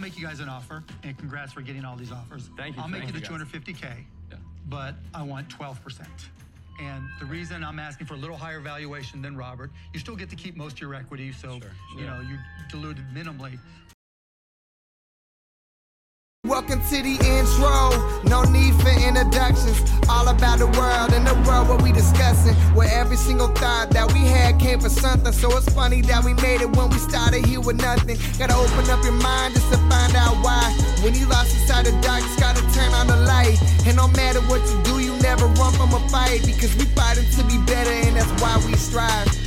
make you guys an offer, and congrats for getting all these offers. Thank you. I'll make Thank the you, guys. 250K, Yeah. but I want 12%. And the reason I'm asking for a little higher valuation than Robert, you still get to keep most of your equity, so Sure. you know you diluted minimally. Welcome to the intro. No need for introductions. All about the world and the world what we discussing. Where every single thought that we had came from something. So it's funny that we made it when we started here with nothing. Gotta open up your mind just to find out why. When you lost inside the dark, just gotta turn on the light. And no matter what you do, you never run from a fight. Because we fighting to be better, and that's why we strive.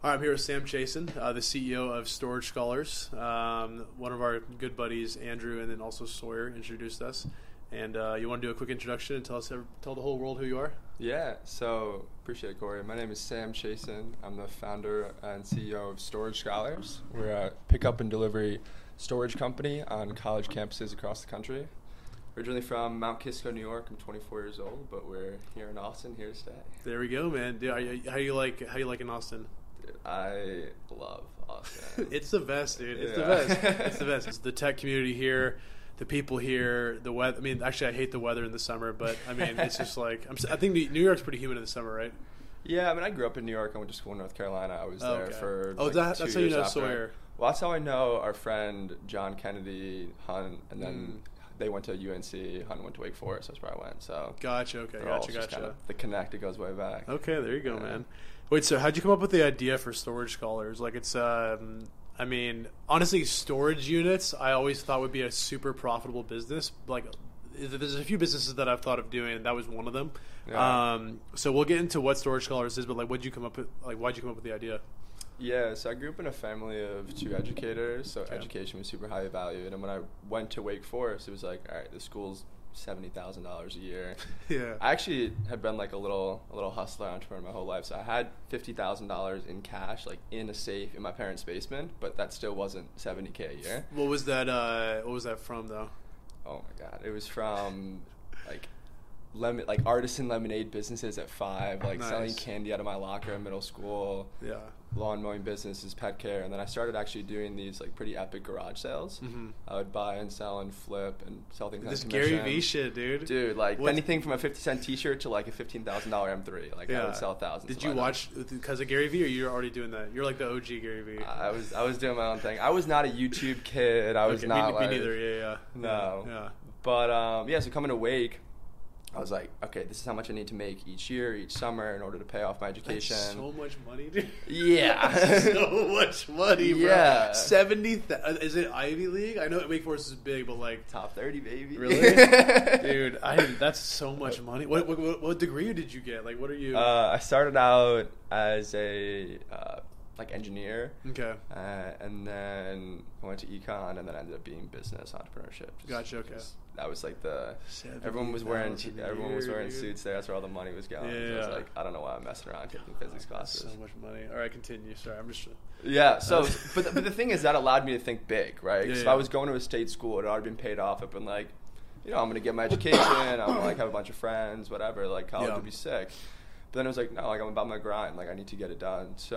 Right, I'm here with Sam Chason, uh, the CEO of Storage Scholars. Um, one of our good buddies, Andrew, and then also Sawyer, introduced us. And uh, you want to do a quick introduction and tell us, tell the whole world who you are? Yeah, so appreciate it, Corey. My name is Sam Chason. I'm the founder and CEO of Storage Scholars. We're a pickup and delivery storage company on college campuses across the country. Originally from Mount Kisco, New York. I'm 24 years old, but we're here in Austin, here to stay. There we go, man. Dude, are you, how you like how you like in Austin? Dude, I love Austin. it's the best, dude. It's the best. It's the best. It's the tech community here, the people here, the weather. I mean, actually, I hate the weather in the summer, but I mean, it's just like I'm, I think New York's pretty humid in the summer, right? yeah, I mean, I grew up in New York. I went to school in North Carolina. I was Oh, there okay. for. Oh, like, that- that's how you know after. Sawyer. Well, that's how I know our friend John Kennedy, Hunt, and then Mm. they went to UNC. Hunt went to Wake Forest. That's where I went. So Gotcha. Okay. Gotcha. Gotcha. the connect it goes way back. Okay, there you go, Yeah. man. Wait, so how'd you come up with the idea for storage scholars? Like, it's, um, I mean, honestly, storage units I always thought would be a super profitable business. Like, there's a few businesses that I've thought of doing, and that was one of them. Yeah. Um, so we'll get into what storage scholars is, but like, what'd you come up with? Like, why'd you come up with the idea? Yeah, so I grew up in a family of two educators, so Okay. education was super highly valued. And when I went to Wake Forest, it was like, all right, the school's seventy thousand dollars a year. Yeah. I actually had been like a little a little hustler entrepreneur my whole life, so I had fifty thousand dollars in cash, like in a safe in my parents' basement, but that still wasn't seventy k a year. What was that? Uh, what was that from, though? Oh my god, it was from like lemon like artisan lemonade businesses at five, like selling candy out of my locker in middle school Yeah. Lawn mowing businesses, pet care, and then I started actually doing these like pretty epic garage sales. Mhm. I would buy and sell and flip and sell things. This. Gary V shit, dude. dude. Like What- anything from a fifty cent T-shirt to like a fifteen thousand dollar M3. Like I would sell thousands. Did you watch because of Gary V, or you're already doing that? You're like the OG Gary V. I was I was doing my own thing. I was not a YouTube kid. I was Okay, not me, like me neither. Yeah, yeah. no. Yeah. But um, yeah, so coming to Wake, I was like, okay, this is how much I need to make each year, each summer, in order to pay off my education. That's so much money, dude. Yeah. so much money, bro. Yeah. Seventy. Th- uh, is it Ivy League? I know Wake Forest is big, but like, Top thirty, baby. really, dude, I that's so much money. What, what, what, what degree did you get? Like, what are you? Uh, I started out as a uh, like engineer, okay. uh, and then I went to econ, and then ended up being business entrepreneurship. just Gotcha, okay. because That was like the everyone was wearing 70,000 everyone was wearing suits there. That's where all the money was going. So I was like, I don't know why I'm messing around taking physics classes. so much money. All right, continue. Sorry, I'm just. Yeah. So, but the, but the thing is, that allowed me to think big, right? Yeah, so if yeah. I was going to a state school, it had already been paid off. I've been like, you know, I'm gonna get my education. I'm gonna like have a bunch of friends, whatever. Like college Yeah. would be sick. But then it was like, no, like I'm about my grind. Like I need to get it done. So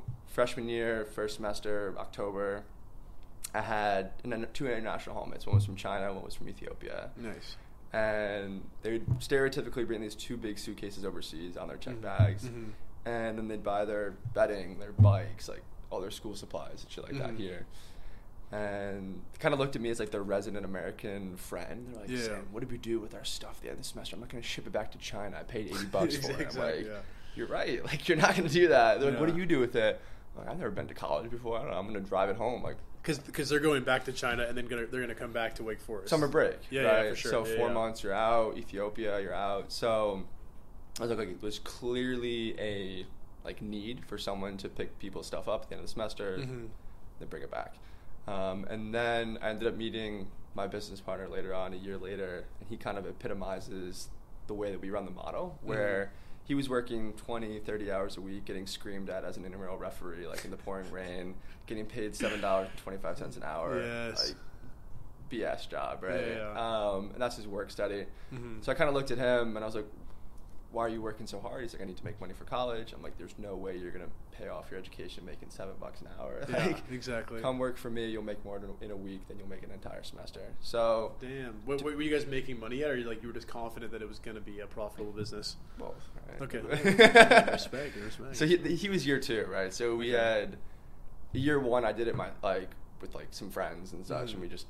Mm-hmm. Freshman year, first semester, October, I had and two international homies. One was from China, one was from Ethiopia Nice. and they would stereotypically bring these two big suitcases overseas on their check Mhm. bags, Mhm. and then they'd buy their bedding, their bikes, like all their school supplies and shit like that Mhm. here. And kind of looked at me as like their resident American friend. They're like, Yeah. "Sam, what did we do with our stuff the end of the semester? I'm not going to ship it back to China. I paid eighty bucks for it." Exactly, I'm like, yeah. "You're right. Like, you're not going to do that." They're like, "What do you do with it?" Like, I've never been to college before. I don't know. I'm going to drive it home. Like, Because because they're going back to China and then gonna, they're going to come back to Wake Forest. summer break. Yeah, yeah, for sure. So Yeah, four yeah. months you're out. Ethiopia, you're out. So I was like, like, it was clearly a like need for someone to pick people's stuff up at the end of the semester, Mhm. then bring it back. Um, and then I ended up meeting my business partner later on, a year later, and he kind of epitomizes the way that we run the model, Mm-hmm. He was working 20, 30 hours a week, getting screamed at as an intramural referee, like in the pouring rain, getting paid $7.25 an hour. Yes. Like, BS job, right? Yeah, yeah. Um, and that's his work study. Mhm. So I kind of looked at him and I was like, why are you working so hard? He's like, I need to make money for college. I'm like, there's no way you're gonna pay off your education making seven bucks an hour. Yeah, like, exactly. Come work for me. You'll make more in a- in a week than you'll make an entire semester. So Damn. What, were you guys making money yet, or you like you were just confident that it was going to be a profitable business? both. Right? Okay. respect, respect. So he, he was year two, right? So we Okay. had year one. I did it my like with like some friends and such, Mhm. and we just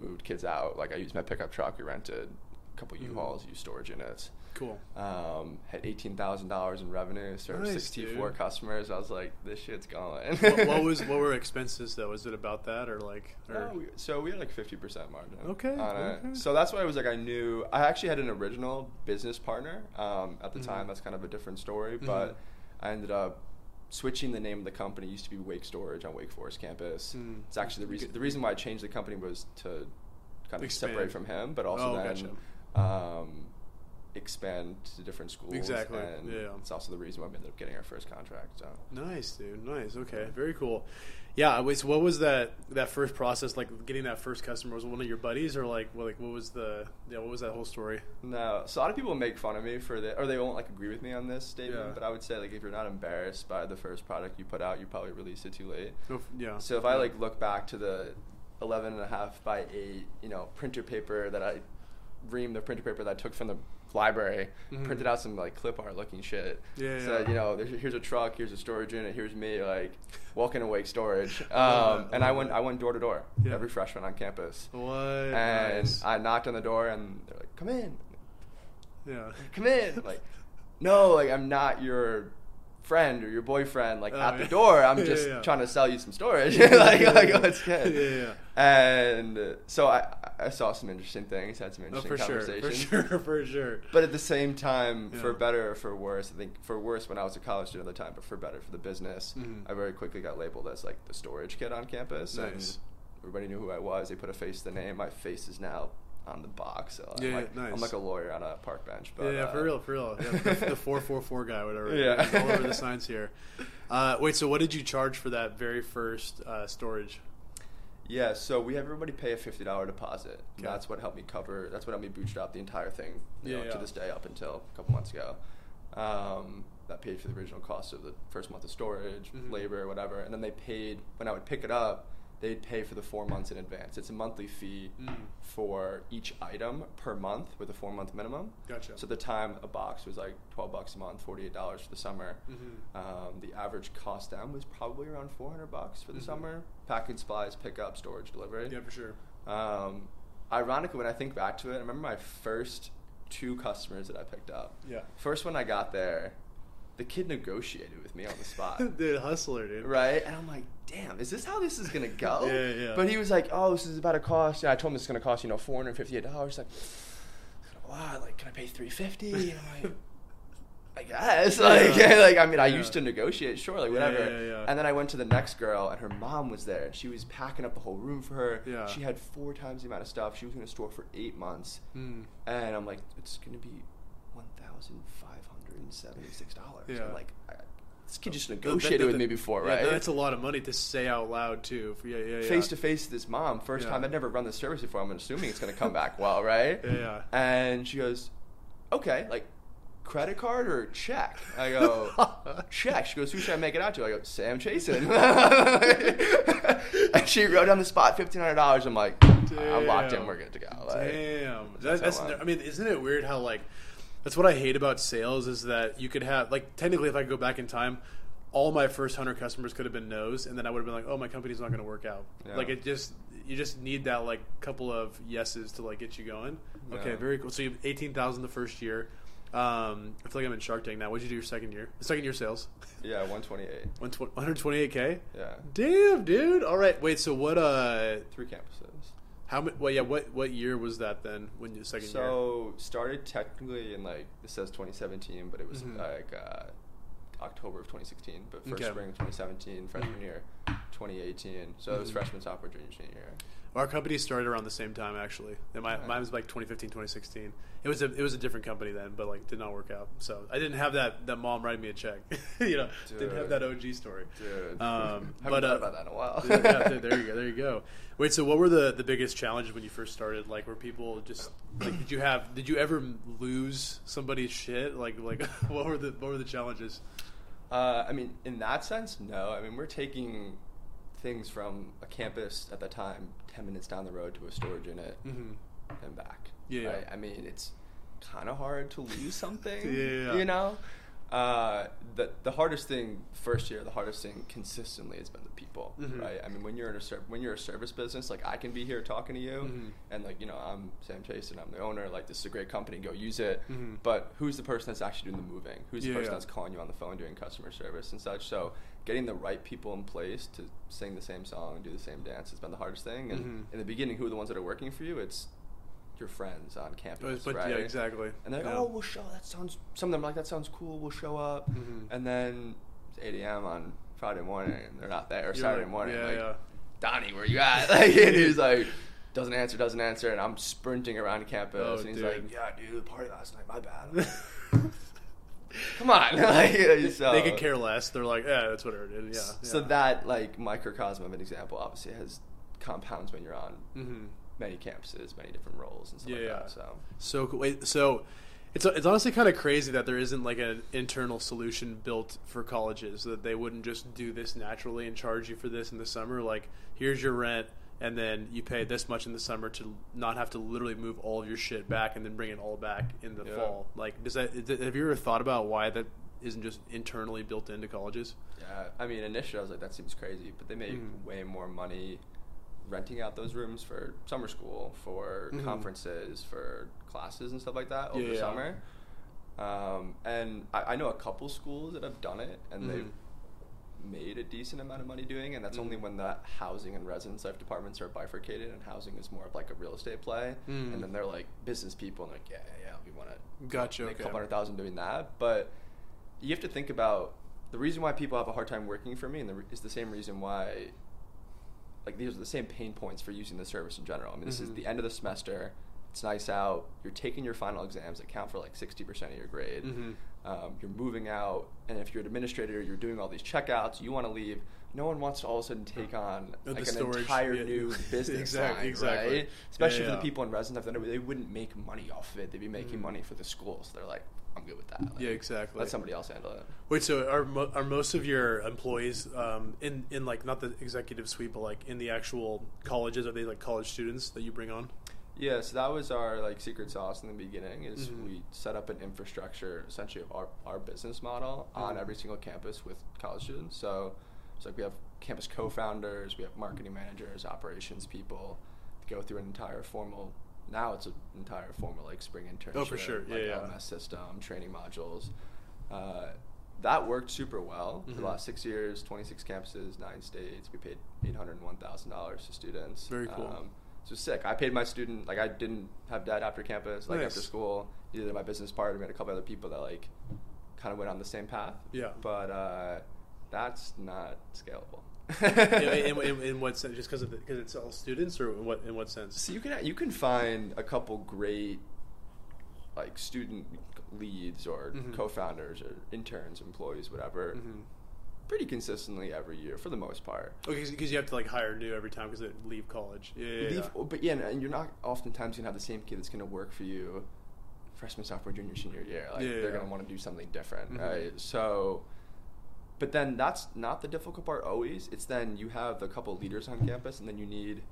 moved kids out. Like I used my pickup truck. We rented a couple Mhm. U-Hauls, used storage units. Cool. Um, had eighteen thousand dollars in revenue, served Nice, sixty-four customers. I was like, this shit's going. what, what was what were expenses though? Was it about that or like? Or, No, we, so we had like fifty percent margin. Okay, okay. So that's why I was like, I knew I actually had an original business partner um, at the Mhm. time. That's kind of a different story, Mhm. but I ended up switching the name of the company. It used to be Wake Storage on Wake Forest campus. Mm. It's actually the reason. The reason why I changed the company was to kind of Expand. separate from him, but also Oh, then um, expand to different schools. Exactly, And yeah. It's also the reason why we ended up getting our first contract. So. Nice, dude. Nice. Okay, very cool. Yeah. Wait. So, what was that that first process like? Getting that first customer was it one of your buddies, or like, what, like what was the yeah? What was that whole story? No, so a lot of people make fun of me for the, or they won't like agree with me on this statement. Yeah. But I would say like if you're not embarrassed by the first product you put out, you probably released it too late. Oh, Yeah. So if I like look back to the 11 and a half by eight, you know, printer paper that I reamed the printer paper that I took from the library, Mhm. printed out some like clip art looking shit. Yeah, Said, yeah. you know, there's, here's a truck, here's a storage unit, here's me, like walking awake storage. Um, and I love went, that. I went door to door, Yeah. every freshman on campus. What? And Nice. I knocked on the door, and they're like, "Come in, yeah. come in." Like, no, like I'm not your friend or your boyfriend. Like Oh, at the door, I'm Yeah, just yeah. trying to sell you some storage. like, like let's get. Yeah, yeah. And uh, so I, I saw some interesting things, had some Oh, interesting for sure. For conversations. sure. For sure. But at the same time, for better or for worse, I think for worse when I was a college student at the time, but for better for the business, Mhm. I very quickly got labeled as like the storage kid on campus. Nice. And everybody knew who I was. They put a face to the name. My face is now on the box. So I'm Yeah, like, nice. I'm like a lawyer on a park bench. But, yeah, yeah, uh, for real, for real. Yeah, the, four four four guy, whatever. Yeah. all over the signs here. Uh, wait, so what did you charge for that very first uh, storage? Yeah, so we have everybody pay a fifty dollar deposit. Okay. That's what helped me cover. That's what helped me bootstrap the entire thing. You Yeah, know, to this day, up until a couple months ago. Um, that paid for the original cost of the first month of storage, Mhm. labor, whatever, and then they paid when I would pick it up. They'd pay for the four months in advance. It's a monthly fee Mm. for each item per month with a four month minimum. Gotcha. So at the time, a box was like twelve bucks a month, forty eight dollars for the summer. Mhm. Um, the average cost down was probably around four hundred bucks for the Mhm. summer. Packing supplies, pickup, storage, delivery. Yeah, for sure. Um, ironically, when I think back to it, I remember my first two customers that I picked up. Yeah. First one I got there, the kid negotiated with me on the spot. dude, hustler, dude. Right? And I'm like, damn, is this how this is going to go? Yeah, yeah. But he was like, oh, this is about to cost, yeah, I told him it's going to cost, you know, $458. Like, wow, like, can I pay 350 And I'm like, I guess. Like, Yeah. like I mean, I Yeah. used to negotiate, sure, like, whatever. yeah, yeah. And then I went to the next girl, and her mom was there. and She was packing up the whole room for her. Yeah. She had four times the amount of stuff. She was going to store for eight months. Mm. And I'm like, it's going to be $1,576. Yeah. I'm like, this kid oh, just That- negotiated that- with me before, yeah, right? That's a lot of money to say out loud too. Yeah, yeah, yeah. face to face with this mom. First Yeah. time I'd never run the service before. I'm assuming it's going to come back well, right? Yeah. And she goes, okay, like credit card or check? I go, check. She goes, who should I make it out to? I go, Sam Chason. and she wrote on the spot fifteen hundred dollars. I'm like, I'm locked in. We're good to go. Like, Damn. That, that's, I mean, isn't it weird how like that's what I hate about sales is that you could have like technically if I go back in time, all my first hundred customers could have been no's, and then I would have been like, oh, my company's not going to work out. Yeah. Like it just you just need that like couple of yeses to like get you going. Okay, very cool. So you have eighteen thousand the first year. Um, I feel like I'm in Shark Tank now. What'd you do your second year? Second year sales, yeah, one twenty eight. 128k. Yeah, Damn, dude. All right, wait. So what? Uh, three campuses. How many? Well, yeah. What what year was that then? When you second year? So started technically in like it says 2017, but it was Mhm. like uh, October of 2016. But first Okay. spring of 2017, freshman Mhm. year. 2018. So it was Mhm. freshman, sophomore, junior, senior year. Our company started around the same time actually. And my, Right. mine was like 2015, 2016. It was a it was a different company then, but like did not work out. So I didn't have that that mom writing me a check. you know, didn't have that OG story. Dude, Um, haven't but thought uh, about that in a while. yeah, there- there you go. There you go. Wait, so what were the the biggest challenges when you first started? Like, were people just like, did you have, did you ever lose somebody's shit? Like, like what were the what were the challenges? Uh, I mean, in that sense, no. I mean, we're taking things from a campus at the time, ten minutes down the road to a storage unit Mm-hmm. and back. Yeah, right? I mean, it's kind of hard to lose something. Yeah. You know, uh, the the hardest thing first year, the hardest thing consistently has been the people. Mhm. Right? I mean, when you're in a ser- when you're a service business, like I can be here talking to you, Mhm. and like you know, I'm Sam Chason I'm the owner. Like this is a great company, go use it. Mhm. But who's the person that's actually doing the moving? Who's Yeah, the person yeah. that's calling you on the phone doing customer service and such? So getting the right people in place to sing the same song and do the same dance has been the hardest thing. And Mhm. in the beginning, who are the ones that are working for you? It's your friends on campus, But right? yeah, exactly. And they're like, Yeah. "Oh, we'll show. That sounds." Some of them are like, "That sounds cool. We'll show up." Mhm. And then it's 8 a.m. on Friday morning, and they're not there. Or You're Saturday like, morning, yeah, like, yeah. Donnie, where you at? like, and he's like, doesn't answer, doesn't answer, and I'm sprinting around campus, Oh, and he's dude. like, "Yeah, dude, party last night. My bad." Come on, like, so, they could care less. They're like, yeah, that's what I did. Yeah. So that like microcosm of an example obviously has compounds when you're on Mhm. Many campuses, many different roles and stuff Yeah, like that. So So cool. Wait, so it's it's honestly kind of crazy that there isn't like an internal solution built for colleges that they wouldn't just do this naturally and charge you for this in the summer. Like, here's your rent, and then you pay this much in the summer to not have to literally move all of your shit back and then bring it all back in the Yeah. fall. Like, does that? have you ever thought about why that isn't just internally built into colleges? yeah, I mean initially I was like that seems crazy, but they make Mhm. way more money renting out those rooms for summer school, for Mhm. conferences, for classes and stuff like that over Yeah, yeah. summer. Um, and I, I know a couple schools that have done it, and Mhm. they've made a decent amount of money doing, and that's only Mhm. when the housing and residence life departments are bifurcated, and housing is more of like a real estate play, Mm. and then they're like business people, and like yeah, yeah, yeah, we want to Gotcha, make okay. a couple hundred thousand doing that, but you have to think about the reason why people have a hard time working for me, and the, is the same reason why. Like these are the same pain points for using the service in general. I mean, this is Mhm. the end of the semester. It's nice out. You're taking your final exams that count for like sixty percent of your grade. Mhm. Um, you're moving out, and if you're an administrator, you're doing all these checkouts. You want to leave. No one wants to all of a sudden take on The like an storage, entire yeah. new business Exact- line, exactly. right? Especially Yeah, for the people in residence they wouldn't make money off of it. They'd be making Mhm. money for the school, so they're like, "I'm good with that." Like, Yeah, exactly. Let somebody else handle it. Wait, so are mo- are most of your employees um, in in like not the executive suite, but like in the actual colleges? Are they like college students that you bring on? Yeah, so that was our like secret sauce in the beginning. Is Mhm. we set up an infrastructure essentially of our, our business model on Mhm. every single campus with college students. So it's like we have campus co-founders, we have marketing managers, operations people go through an entire formal. Now it's an entire formal like spring internship. Oh, for sure. Yeah, like yeah. LMS system, training modules. Uh, that worked super well for Mhm. the last six years. Twenty six campuses, nine states. We paid eight hundred one thousand dollars to students. Very cool. Um, so sick. I paid my student like I didn't have debt after campus, like Nice. after school. Neither did my business partner. We had a couple other people that like kind of went on the same path. Yeah. But uh, that's not scalable. in, in, in, what sense? Just because because it's all students, or in what in what sense? So you can you can find a couple great like student leads or Mhm. co-founders or interns, employees, whatever, Mhm. pretty consistently every year for the most part. Okay, because you have to like hire new every time because they leave college. Yeah, yeah, Leave- yeah. But yeah, and you're not oftentimes gonna have the same kid that's gonna work for you freshman, sophomore, junior, senior year. Like Yeah, they're gonna want to do something different, Mhm. right? So, but then that's not the difficult part always. It's then you have a couple leaders on campus, and then you need.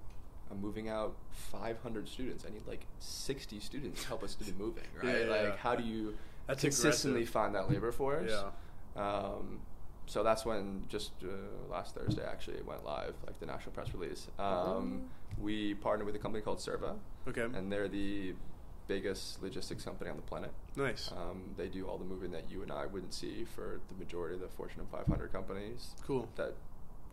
I'm moving out 500 students. I need like 60 students to help us do the moving, right? yeah, like, yeah. how do you That's consistently aggressive. find that labor force? Yeah. Um, so that's when just uh, last Thursday actually it went live, like the national press release. Um, we partnered with a company called SIRVA, Okay. and they're the biggest logistics company on the planet. Nice. Um, they do all the moving that you and I wouldn't see for the majority of the Fortune 500 companies. Cool. That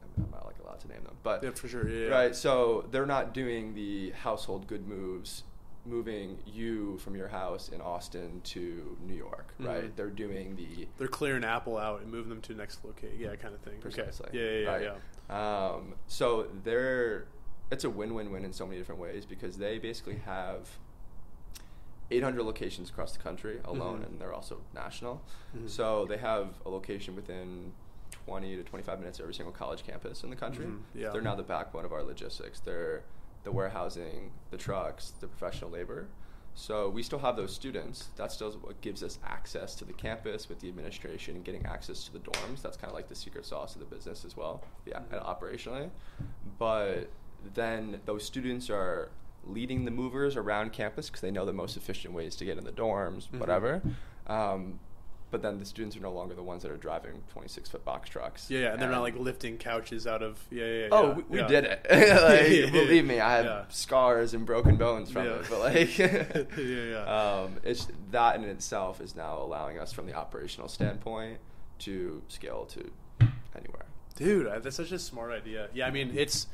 I mean, I'm not like allowed to name them, but Yeah, for sure. Yeah, right. So they're not doing the household good moves, moving you from your house in Austin to New York. Right. Mhm. They're doing the They're clearing Apple out and moving them to the next location. Yeah, kind of thing. Precisely. Okay. Yeah, yeah, yeah. Right. yeah. Um, so they're it's a win-win-win in so many different ways because they basically have 800 locations across the country alone, Mhm. and they're also national. Mhm. So they have a location within 20 to 25 minutes of every single college campus in the country. Mhm, yeah. They're now the backbone of our logistics. They're the warehousing, the trucks, the professional labor. So we still have those students. That still what gives us access to the campus with the administration and getting access to the dorms. That's kind of like the secret sauce of the business as well, yeah, Mhm. operationally. But then those students are leading the movers around campus because they know the most efficient ways to get in the dorms, Mhm. whatever. Um, but then the students are no longer the ones that are driving 26 foot box trucks. Yeah, yeah, and they're not like lifting couches out of. Yeah, yeah. Oh, yeah, we, we yeah. did it. like, believe me, I have scars and broken bones from it. But like, Yeah, yeah. Um, it's that in itself is now allowing us, from the operational standpoint, to scale to anywhere. Dude, I- that's such a smart idea. Yeah, I mean, it's.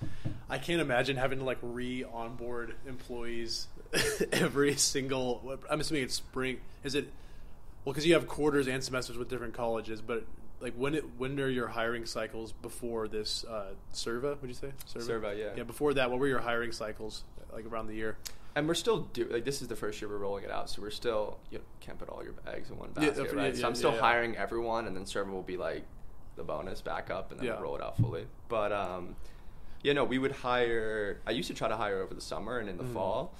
I can't imagine having to like re onboard employees every single. I'm assuming it's spring. Is it? Well, because you have quarters and semesters with different colleges, but like when it when are your hiring cycles before this uh, SIRVA? Would you say SIRVA, yeah. Yeah, before that, what were your hiring cycles like around the year? And we're still do like this is the first year we're rolling it out, so we're still you know, can't put all your eggs in one basket, yeah, right? yeah, so I'm still yeah, yeah. hiring everyone, and then SIRVA will be like the bonus back up and then Yeah. roll it out fully. But um, you know, we would hire. I used to try to hire over the summer and in the Mhm. fall,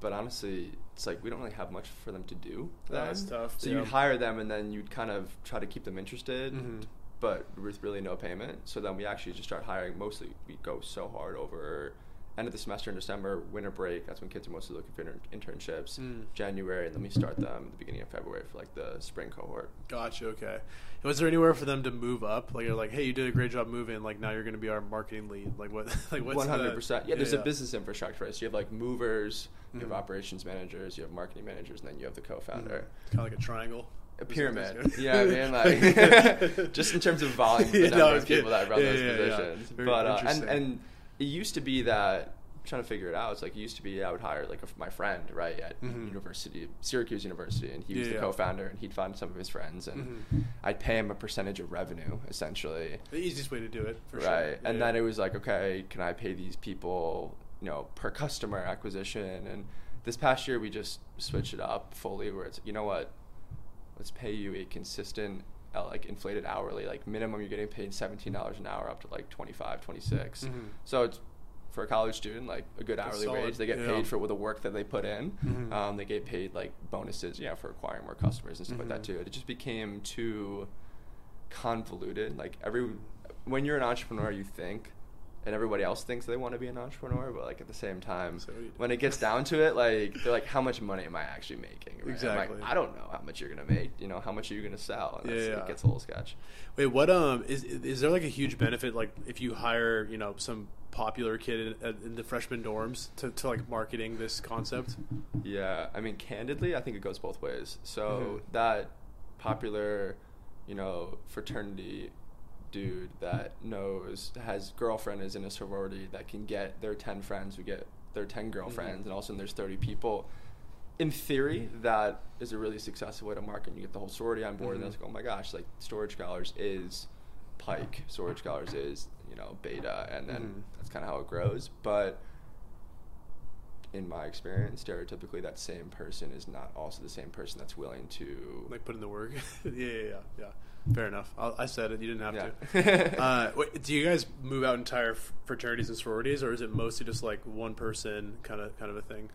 but honestly, it's like we don't really have much for them to do. Yeah, that's tough, So yeah. you'd hire them, and then you'd kind of try to keep them interested. Mhm. But with really no payment, so then we actually just start hiring. Mostly, we go so hard over end of the semester in December, winter break. That's when kids are mostly looking for inter- internships. Mm. January, and then we start them at the beginning of February for like the spring cohort. Gotcha. Okay. And was there anywhere for them to move up? Like, you're like, hey, you did a great job moving. Like, now you're going to be our marketing lead. Like, what? Like, what's one hundred percent. Yeah, there's a business infrastructure. Right? So you have like movers, you have Mhm. operations managers, you have marketing managers, and then you have the co-founder. Kind of like a triangle. A pyramid. Yeah, I mean, like just in terms of volume, the number no, of people that run Yeah, those yeah, yeah. positions. Very But uh, and and it used to be that I'm trying to figure it out. It's like it used to be I would hire like a, my friend right at Mhm. university, Syracuse University, and he was Yeah, the yeah. co-founder, and he'd find some of his friends, and Mhm. I'd pay him a percentage of revenue essentially. The easiest way to do it, for sure. right and Yeah. then it was like okay can i pay these people you know per customer acquisition and this past year we just switched it up fully where it's you know what let's pay you a consistent uh, like inflated hourly like minimum you're getting paid $17 an hour up to like 25 26 Mhm. so it's for a college student like a good hourly solid, wage they get yeah. paid for with the work that they put in Mhm. um, they get paid like bonuses yeah for acquiring more customers and stuff like that Mhm. too it just became too convoluted. Like every when you're an entrepreneur, you think, and everybody else thinks they want to be an entrepreneur, but like at the same time, So when it gets down to it, like they're like, how much money am I actually making? Right? I'm Exactly. like, I don't know how much you're gonna make. You know, how much are you gonna sell? And Yeah, yeah. it gets a little sketch. Wait, what? Um, is is there like a huge benefit, like if you hire, you know, some popular kid in, in the freshman dorms to, to like marketing this concept? Yeah, I mean, candidly, I think it goes both ways. So Mhm. that popular, you know, fraternity dude that knows has girlfriend is in a sorority that can get their ten friends who get their ten girlfriends, Mhm. and all of a sudden there's thirty people. In theory, that is a really successful way to market. And you get the whole sorority on board, Mhm. and it's like, oh my gosh, like Storage Scholars is Pike, Storage Scholars is you know Beta, and then Mhm. that's kind of how it grows. But in my experience, stereotypically, that same person is not also the same person that's willing to Like put in the work? yeah, yeah, yeah, yeah. Fair enough. I'll, I said it. You didn't have Yeah. to. uh, wait, do you guys move out entire fraternities and sororities, or is it mostly just like one person kind of kind of a thing?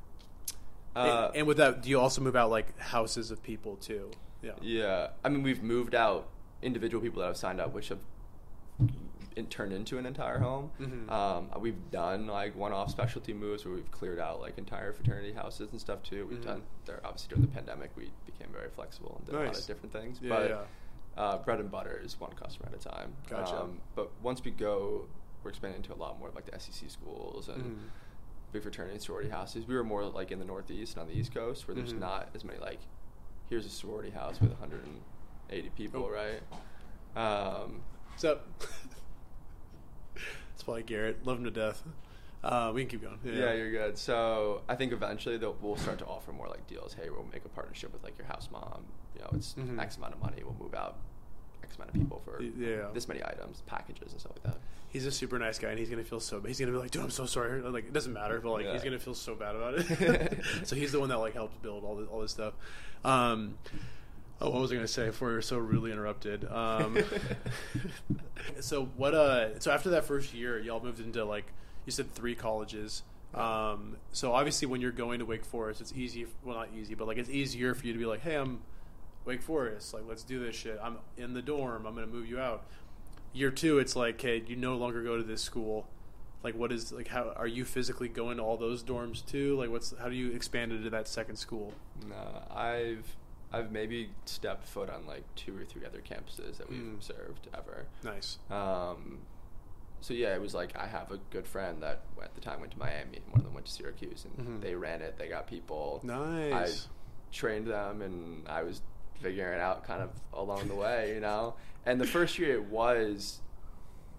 Uh, and, and with that, do you also move out like houses of people too? Yeah. Yeah, I mean, we've moved out individual people that have signed up, which have turned into an entire home. Mhm. Um, we've done like one-off specialty moves where we've cleared out like entire fraternity houses and stuff too. We've Mhm. done there obviously during the pandemic we became very flexible and did a lot of different things. Yeah, but yeah. Uh, bread and butter is one customer at a time. Gotcha. Um, but once we go, we're expanding to a lot more of like the SEC schools and Mhm. big fraternity and sorority houses. We were more like in the Northeast and on the East Coast where there's Mhm. not as many like here's a sorority house with 180 people, Oh. right? Um, up? it's probably Garrett. Love him to death. Uh, we can keep going. yeah, you're good. So I think eventually we'll start to offer more like deals. Hey, we'll make a partnership with like your house mom. You know, it's Mhm. X amount of money. We'll move out X amount of people for yeah. this many items, packages and stuff like that. He's a super nice guy, and he's gonna feel so. Bad. He's gonna be like, "Dude, I'm so sorry." Like, it doesn't matter, but like, Yeah. he's gonna feel so bad about it. so he's the one that like helped build all this, all this stuff. Um, oh, what was I gonna say before we were so rudely interrupted? Um, so what? Uh, so after that first year, y'all moved into like you said three colleges. Um, so obviously, when you're going to Wake Forest, it's easy. Well, not easy, but like it's easier for you to be like, "Hey, I'm Wake Forest. Like, let's do this shit. I'm in the dorm. I'm gonna move you out." Year two, it's like, hey, you no longer go to this school." Like, what is like? How are you physically going to all those dorms too? Like, what's how do you expand into that second school? No, I've I've maybe stepped foot on like two or three other campuses that we've Mm. served ever. Nice. Um, so yeah, it was like I have a good friend that at the time went to Miami, and one of them went to Syracuse, and Mhm. they ran it. They got people. Nice. I trained them, and I was figuring it out kind of along the way, you know. And the first year it was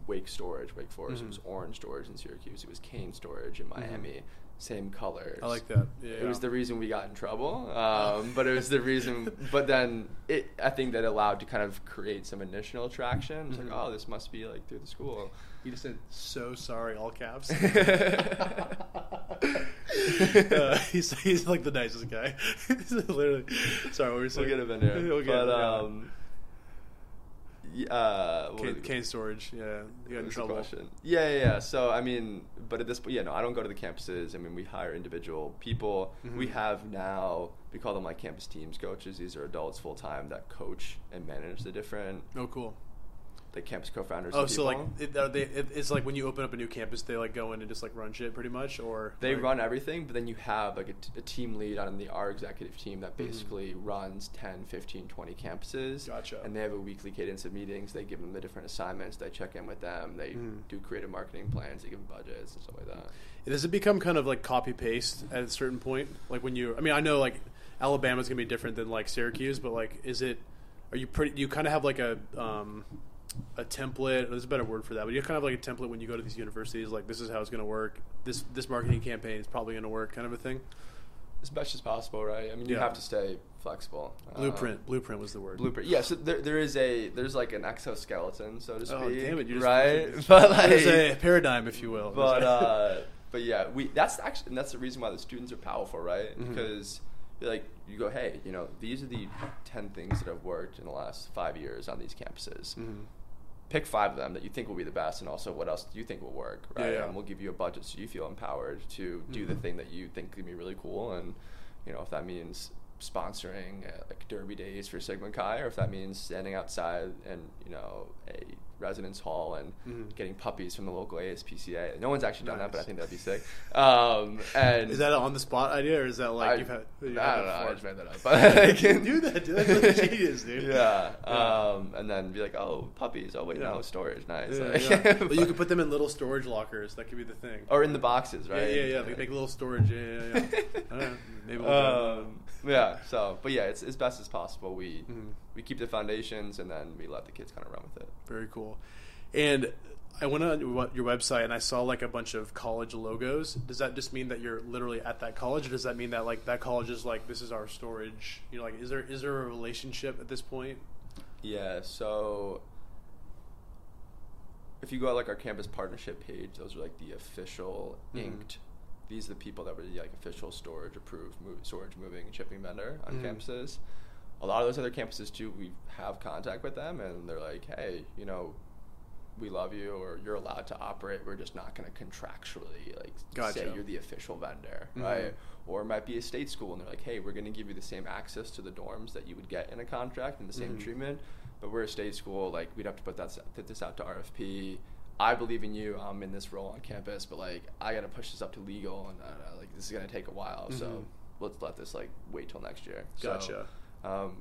Wake Storage, Wake Forest. Mhm. It was Orange Storage in Syracuse. It was Cane Storage in Miami. Same colors. I like that. Yeah, It was the reason we got in trouble, um, but it was the reason. But then it, I think that allowed to kind of create some initial attraction. It's Mhm. like, oh, this must be like through the school. You just said so sorry, all caps. uh, he's, he's like the nicest guy. Literally. Sorry, what were you We'll get him in there. We'll get but um, uh, what cane, cane storage. Yeah, you got in trouble. Yeah, yeah, yeah. So I mean, but at this point, yeah, no, I don't go to the campuses. I mean, we hire individual people. We Mhm. have now we call them like campus teams coaches. These are adults full time that coach and manage the different Oh, cool. Like campus co-founders. Oh, so like it, are they, it, it's like when you open up a new campus, they like go in and just like run shit, pretty much, or They like- run everything, but then you have like a, t- a team lead on the our executive team that Mhm. basically runs 10, 15, 20 campuses. Gotcha. And they have a weekly cadence of meetings. They give them the different assignments. They check in with them. They Mhm. do creative marketing plans. They give them budgets and stuff like that. Does it become kind of like copy paste at a certain point? Like when you, I mean, I know like Alabama's gonna be different than like Syracuse, but like, is it? Are you pretty? Do you kind of have like a um, a template? There's a better word for that, but you kind of like a template when you go to these universities. Like, this is how it's gonna work. This this marketing campaign is probably gonna work, kind of a thing. As much as possible, right? I mean, you Yeah. have to stay flexible. Blueprint. Um, Blueprint was the word. Blueprint. Yeah, so there, there is a there's like an exoskeleton, so to speak. Oh damn it! Just right? But like, there's a paradigm, if you will. but uh, but yeah, we that's actually and that's the reason why the students are powerful, right? Mhm. Because like you go, hey, you know, these are the ten things that have worked in the last five years on these campuses. Mhm. Pick five of them that you think will be the best, and also what else do you think will work, right? yeah. And we'll give you a budget so you feel empowered to do the Mhm. thing that you think can be really cool, and you know if that means sponsoring uh, like derby days for Sigma Chi, or if that means standing outside and you know a residence hall and Mhm. getting puppies from the local ASPCA. No one's actually done that, but I think that'd be sick. Um, and Is that an on the spot idea, or is that like I, you've had? you've I had don't know. that I just made that up. But I can Do that, dude. That's like genius, dude. Yeah. Yeah. Um, and then be like, oh, puppies. Oh wait, Yeah. no, storage. Nice. Yeah, Like- yeah. Well, you could put them in little storage lockers. That could be the thing. or in the boxes, right? Yeah, yeah, yeah. They make little storage. Yeah, yeah, yeah. I don't know. Maybe we'll. Um, yeah. So, but yeah, it's as best as possible. We Mhm. We keep the foundations, and then we let the kids kind of run with it. Very cool. And I went on your your website and I saw like a bunch of college logos. Does that just mean that you're literally at that college, or does that mean that like that college is like this is our storage? You know, like is there is there a relationship at this point? Yeah. So. If you go out like our campus partnership page, those are like the official Mhm. inked. These are the people that were the like official storage approved move, storage moving and shipping vendor on Mhm. campuses. A lot of those other campuses too, we have contact with them, and they're like, "Hey, you know, we love you, or you're allowed to operate. We're just not going to contractually like Gotcha. say you're the official vendor, Mhm. right?" Or it might be a state school, and they're like, "Hey, we're going to give you the same access to the dorms that you would get in a contract and the same Mhm. treatment." But we're a state school, like we'd have to put that put this out to RFP. I believe in you. I'm in this role on campus, but like I got to push this up to legal, and uh, like this is gonna take a while. Mhm. So let's let this like wait till next year. Gotcha. So, um,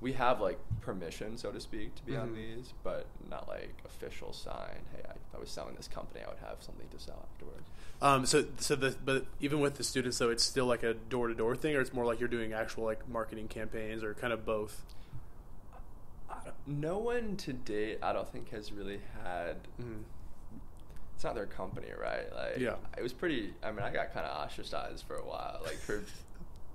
we have like permission, so to speak, to be on Mhm. these, but not like official sign. Hey, I, if I was selling this company, I would have something to sell afterwards. Um, so so the but even with the students though, it's still like a door to door thing, or it's more like you're doing actual like marketing campaigns, or kind of both. No one to date, I don't think, has really had. Mhm. It's not their company, right? Like, Yeah. It was pretty. I mean, I got kind of ostracized for a while, like for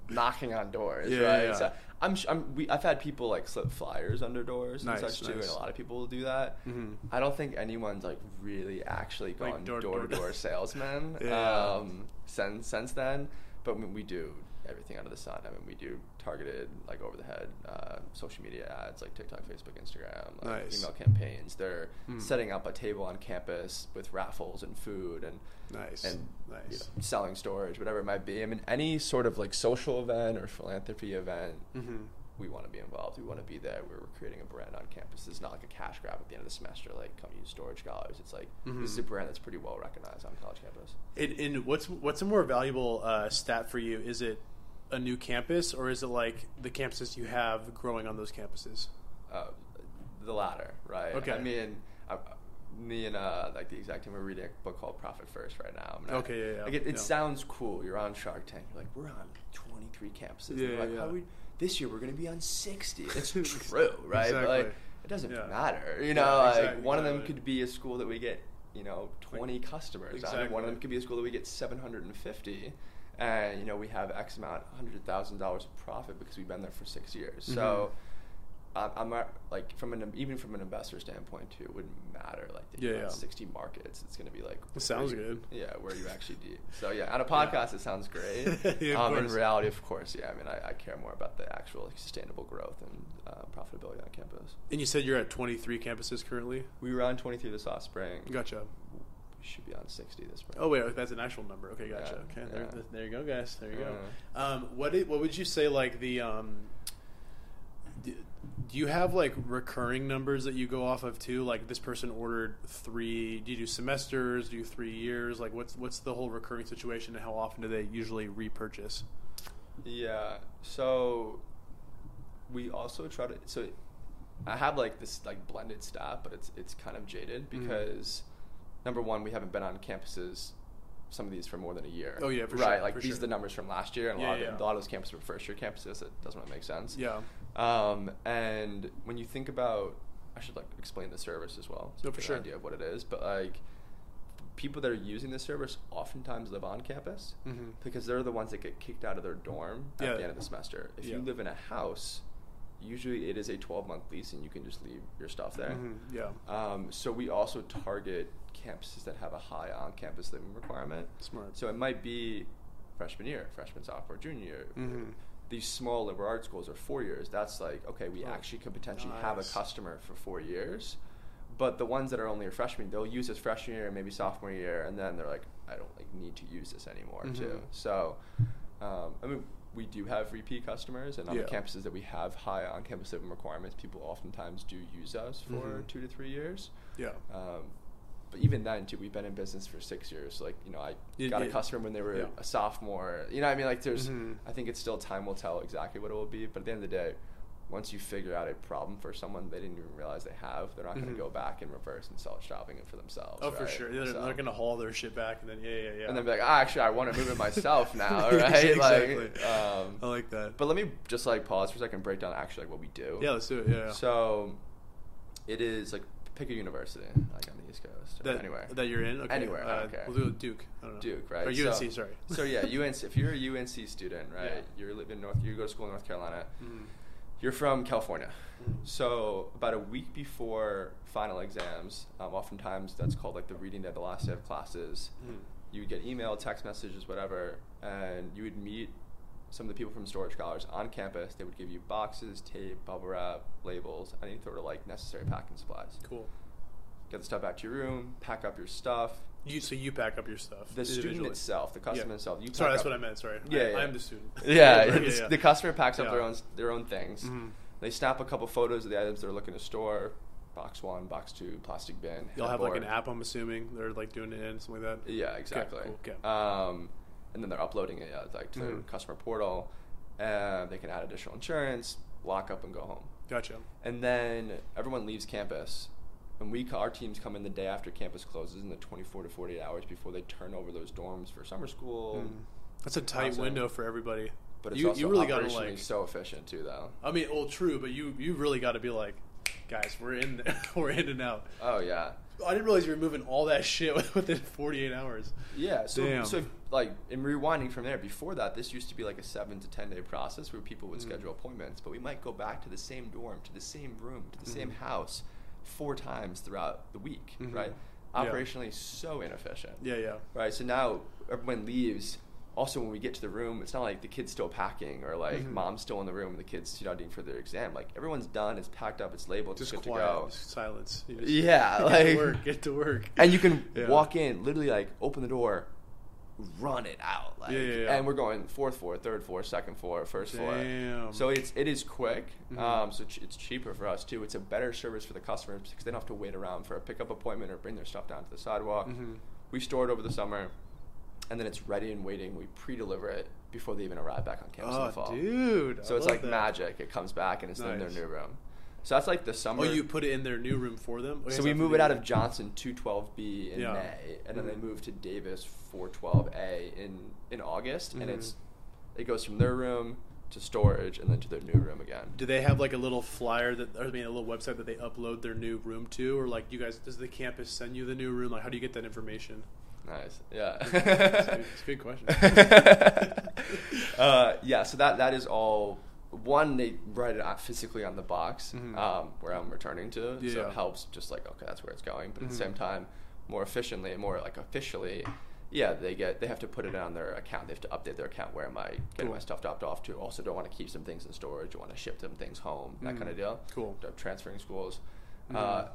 knocking on doors, Yeah, right? yeah. So I'm, I'm we, I've had people like slip flyers under doors Nice, and such too, and a lot of people will do that. Mhm. I don't think anyone's like really actually Like gone door- door to door- salesman Yeah. um, since since then. But we, we do everything under the sun. I mean, we do targeted like over the head uh, social media ads like TikTok, Facebook, Instagram, like Nice. email campaigns. They're Mm. setting up a table on campus with raffles and food and Nice. and you know, selling storage, whatever it might be. I mean, any sort of like social event or philanthropy event, Mhm. we want to be involved. We want to be there. We're creating a brand on campus. It's not like a cash grab at the end of the semester, like come use storage scholars. It's like Mhm. this is a brand that's pretty well recognized on college campus. And, and what's what's a more valuable uh, stat for you? Is it a new campus, or is it like the campuses you have growing on those campuses? Uh, the latter, right? Okay. I mean, I, me and uh, like the exec team are reading a book called Profit First right now. I- Okay, yeah, yeah, Like it, it yeah. sounds cool. You're on Shark Tank. You're like, we're on 23 campuses. Yeah, like, yeah. How we, this year we're going to be on 60. It's true, right? But Exactly. like, it doesn't Yeah. matter. You know, Yeah, like exactly, one of them could be a school that we get, you know, 20 customers. of. One of them could be a school that we get 750. And you know we have X amount, hundred thousand dollars of profit because we've been there for six years. Mm-hmm. So I'm, I'm not, like from an even from an investor standpoint too, it wouldn't matter like Yeah, yeah. 60 markets. It's going to be like It sounds you- good. Yeah, where you actually do. So yeah, on a podcast it sounds great. Yeah, um, in reality, of course, yeah. I mean, I, I care more about the actual like, sustainable growth and uh, profitability on campus. And you said you're at 23 campuses currently. We were on 23 this last spring. Gotcha. Should be on 60 this spring. Oh wait, that's an actual number. Okay, gotcha. Yeah, okay, There, yeah. there you go, guys. There you go. Um, what did, what would you say like the um, do, do you have like recurring numbers that you go off of too? Like this person ordered three. Do you do semesters? Do you three years? Like what's what's the whole recurring situation and how often do they usually repurchase? Yeah. So we also try to. So I have like this like blended stat, but it's it's kind of jaded Mhm. because number one, we haven't been on campuses. Some of these for more than a year. Oh, yeah, for right. sure, Like these sure. are the numbers from last year, and a Yeah, lot of yeah. it- a lot of those campuses were first year campuses. It doesn't really make sense. Yeah. Um, and when you think about, I should like explain the service as well. So No, for sure. An idea of what it is, but like people that are using the service oftentimes live on campus Mhm. because they're the ones that get kicked out of their dorm at Yeah. the end of the semester. If you live in a house, usually it is a 12 month lease and you can just leave your stuff there. Mhm, Yeah. Um, so we also target campuses that have a high on-campus living requirement. Smart. So it might be freshman year, freshman, sophomore, junior year. Mhm. These small liberal arts schools are four years. That's like okay, we Oh, actually could potentially have a customer for four years. But the ones that are only a freshman, they'll use this freshman year, maybe sophomore year, and then they're like, I don't like need to use this anymore Mhm. too. So, um, I mean, we do have repeat customers, and on Yeah. the campuses that we have high on-campus living requirements, people oftentimes do use us for Mhm. two to three years. Yeah. Um, but even then, too, we've been in business for six years. So like, you know, I It- got a it- customer when they were yeah. a sophomore. You know, what I mean, like, there's. Mhm. I think it's still time will tell exactly what it will be. But at the end of the day, once you figure out a problem for someone they didn't even realize they have, they're not going Mhm. to go back and reverse and start shopping it for themselves. Oh, for sure. They're, So- they're gonna haul their shit back, and then yeah, yeah, yeah. And then be like, ah, actually, I want to move it myself now, right? exactly. Like, um, I like that. but let me just like pause for a second and break down actually like what we do. yeah, let's do it. Yeah. So it is like pick a university, like on the East Coast, that, anywhere. that you're in. Okay. Anywhere, Uh, don't. We'll do Duke. I don't know. Duke, right? Or So- UNC. sorry. So yeah, UNC. If you're a UNC student, right? Yeah. You're living in North. You go to school in North Carolina. Mhm. You're from California. Mhm. So about a week before final exams, um, oftentimes that's called like the reading day, the last day of classes. Mhm. You would get email, text messages, whatever, and you would meet some of the people from Storage Scholars on campus. They would give you boxes, tape, bubble wrap, labels, any sort of like necessary packing supplies. Cool. Get the stuff back to your room, pack up your stuff. You so you pack up your stuff. The student itself, the customer Yeah. itself. You Sorry, that's up- what I meant. Sorry. Yeah, I, yeah. I'm the student. Yeah, yeah, the, the customer packs up their own their own things. Mhm. They snap a couple photos of the items they're looking to store. Box one, box two, plastic bin. You'll have like an app. I'm assuming they're like doing it in something like that. Yeah, exactly. cool, okay. Um, and then they're uploading it yeah, like to their Mhm. customer portal. And they can add additional insurance, lock up, and go home. Gotcha. And then everyone leaves campus. And we, our teams come in the day after campus closes, in the 24 to 48 hours before they turn over those dorms for summer school. Mhm. That's a tight Awesome. window for everybody. But it's you, also you really got to like. so efficient too, though. I mean, well, true, but you you really got to be like, guys, we're in, we're in and out. Oh yeah. I didn't realize you were moving all that shit within 48 hours. Yeah, so Damn. so like in rewinding from there, before that, this used to be like a seven to ten day process where people would Mhm. schedule appointments, but we might go back to the same dorm, to the same room, to the same Mhm. house four times throughout the week, Mhm. right? Yeah. Operationally, so inefficient. Yeah, yeah. Right. So now everyone leaves. Also, when we get to the room, it's not like the kid's still packing or like Mhm. mom's still in the room and the kid's studying for their exam. Like everyone's done, it's packed up, it's labeled, Just it's good quiet, to go. just silence. Just- Yeah, get like- to work, get to work. and you can Yeah. walk in, literally like open the door, run it out, like, Yeah, yeah, yeah. and we're going fourth floor, third floor, second floor, first floor. Damn. So it's it is quick. Mhm. Um, so ch- it's cheaper for us too. It's a better service for the customers because they don't have to wait around for a pickup appointment or bring their stuff down to the sidewalk. Mhm. We store it over the summer, and then it's ready and waiting. We pre-deliver it before they even arrive back on campus in the Oh, fall. dude. So I it's like that. magic. It comes back and it's in their new room. So that's like the summer. Oh, you put it in their new room for them? Oh, So we move it out of Johnson 212B in Yeah. May, and then they Mhm. move to Davis 412A in in August, and Mhm. it's it goes from their room to storage and then to their new room again. Do they have like a little flyer that, or I mean, a little website that they upload their new room to, or like you guys? Does the campus send you the new room? Like, how do you get that information? Nice, yeah. It's a good- it's a good question. uh, yeah, so that that is all. One, they write it out physically on the box Mhm. um, where I'm returning to, so it helps. Just like okay, that's where it's going. But at Mhm. the same time, more efficiently, more like officially, yeah, they get they have to put it on their account. They have to update their account. Where am I getting Cool. my stuff dropped off to? Also, don't want to keep some things in storage. Want to ship them things home. That Mhm. kind of deal. Cool. Transferring schools. Mhm. Uh,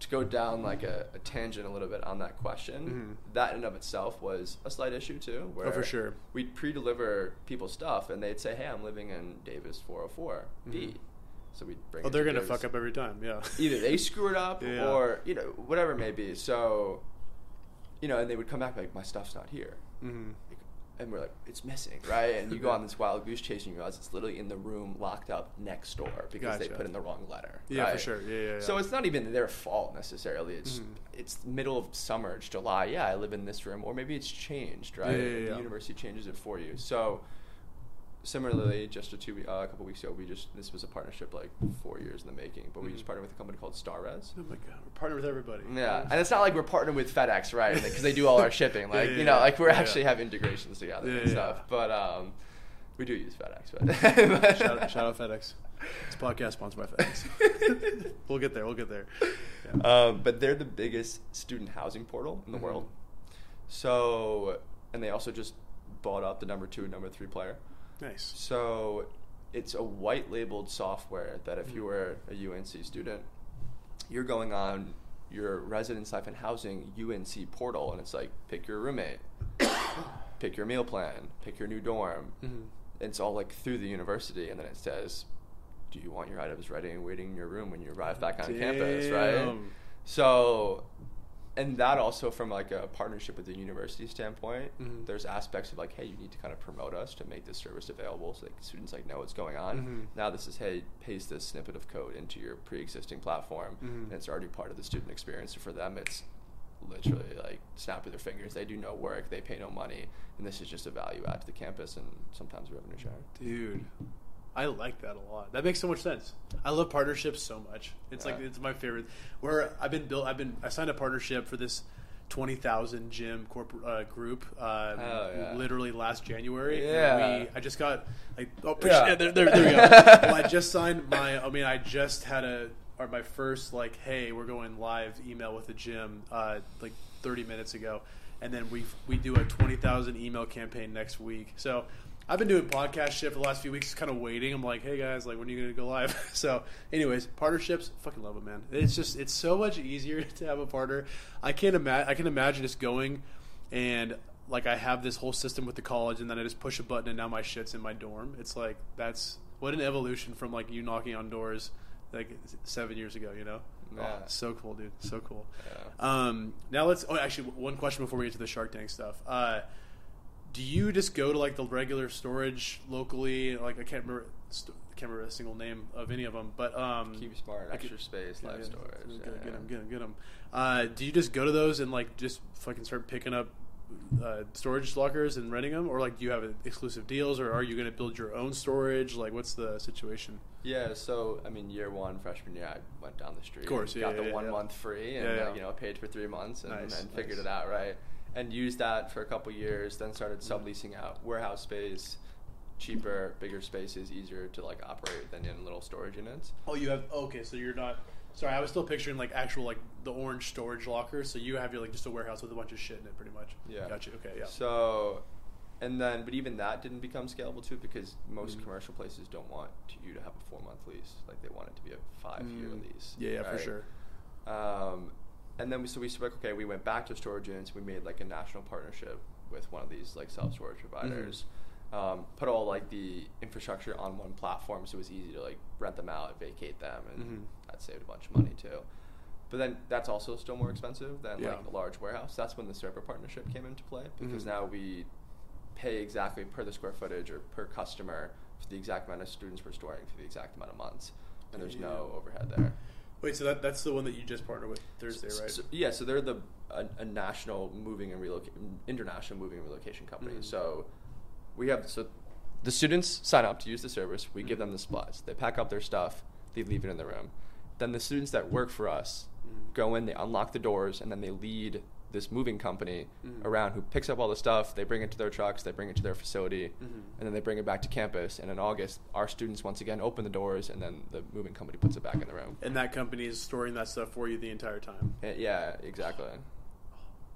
to go down like a, a tangent a little bit on that question, Mhm. that in and of itself was a slight issue too. Where Oh, for sure. We'd pre-deliver people's stuff, and they'd say, "Hey, I'm living in Davis 404B," Mhm. so we'd bring. Oh, they're to gonna Davis. fuck up every time. Yeah. Either they screw it up, Yeah. or you know whatever it may be. So, you know, and they would come back like, "My stuff's not here." hmm and we're like, it's missing, right? And you go on this wild goose chase and you realize it's literally in the room locked up next door because they put in the wrong letter. Yeah, for right? sure. Yeah, yeah, yeah. So it's not even their fault necessarily. It's Mhm. it's middle of summer, it's July. Yeah, I live in this room, or maybe it's changed, right? Yeah, yeah, yeah. The university changes it for you. So similarly, just a two uh, a couple weeks ago, we just this was a partnership like four years in the making, but we just Mhm. partnered with a company called StarRez. Oh my god, we're partnered with everybody. Yeah, and it's not like we're partnered with FedEx, right? Because they do all our shipping. Like Yeah, you know, yeah, like we're yeah. actually have integrations together and stuff. But um, we do use FedEx. But shout, out, shout out FedEx. This podcast sponsored by FedEx. we'll get there. We'll get there. Um, but they're the biggest student housing portal in the Mhm. world. So, and they also just bought up the number two and number three player. Nice. So, it's a white labeled software that if you Mhm. were a UNC student, you're going on your residence life and housing UNC portal, and it's like pick your roommate, pick your meal plan, pick your new dorm. Mhm. It's all like through the university, and then it says, "Do you want your items ready and waiting in your room when you arrive back on campus?" Right. So, and that also from like a partnership with the university standpoint, Mhm. there's aspects of like, hey, you need to kind of promote us to make this service available, so like students like know what's going on. Mhm. Now this is hey, paste this snippet of code into your pre-existing platform, Mhm. and it's already part of the student experience. So for them, it's literally like snap of their fingers. They do no work, they pay no money, and this is just a value add to the campus and sometimes revenue sharing. Dude, I like that a lot. That makes so much sense. I love partnerships so much. It's like it's my favorite. Where I've been built, I've been I signed a partnership for this twenty thousand gym corporate uh, group. Um, yeah. Literally last January. Yeah. we, I just got like oh Yeah. yeah. there, there, there we go. well, I just signed my. I mean, I just had a or my first like, hey, we're going live email with the gym uh, like thirty minutes ago, and then we we do a twenty thousand email campaign next week. So I've been doing podcast shit for the last few weeks, kind of waiting. I'm like, hey guys, like when are you gonna go live? so, anyways, partnerships, fucking love it, man. It's just it's so much easier to have a partner. I can't imagine. I can imagine just going and like I have this whole system with the college, and then I just push a button, and now my shit's in my dorm. It's like that's what an evolution from like you knocking on doors like seven years ago. You know? Yeah. Oh, so cool, dude. So cool. Yeah. Um, now let's. Oh, actually, one question before we get to the Shark Tank stuff. Uh, do you just go to like the regular storage locally? Like I can't remember, st- can't remember a single name of any of them, but um, Keep smart, extra could- space, yeah, live yeah. storage. Get, yeah, get them, get them, get them. Uh, do you just go to those and like just fucking start picking up uh, storage lockers and renting them, or like do you have exclusive deals, or are you going to build your own storage? Like, what's the situation? Yeah, so I mean, year one, freshman year, I went down the street. Of course, yeah, got the yeah, one yeah. month free, and Yeah, yeah. uh, you know, paid for three months, and, Nice, and figured nice. it out right, and used that for a couple years. Then started Mm-hmm. subleasing out warehouse space, cheaper, bigger spaces, easier to like operate than in little storage units. Oh, you have okay. So you're not. Sorry, I was still picturing like actual like the orange storage locker. So you have your like just a warehouse with a bunch of shit in it, pretty much. Yeah. Gotcha. Okay. Yeah. So, and then, but even that didn't become scalable too because most Mhm. commercial places don't want to, you to have a four month lease. Like they want it to be a five year Mm. lease. Yeah. Yeah. For sure. Um, and then we so we said, okay, we went back to storage units. We made like a national partnership with one of these like self storage providers. Um, put all like the infrastructure on one platform, so it was easy to like rent them out, vacate them, and Mhm. that saved a bunch of money too. But then that's also still more expensive than Yeah. like a large warehouse. That's when the SIRVA partnership came into play because Mhm. now we pay exactly per the square footage or per customer for the exact amount of students we're storing for the exact amount of months, and there's no overhead there. Wait. So that that's the one that you just partnered with Thursday, right? so- yeah, so they're the a, a national moving and relocation, international moving and relocation company. Mhm. So we have so the students sign up to use the service. We give Mhm. them the supplies. They pack up their stuff. They leave it in the room. Then the students that work for us Mhm. go in. They unlock the doors, and then they lead this moving company Mhm. around who picks up all the stuff. They bring it to their trucks. They bring it to their facility, Mhm. and then they bring it back to campus. And in August, our students once again open the doors, and then the moving company puts it back in the room. and that company is storing that stuff for you the entire time. Uh, yeah, exactly.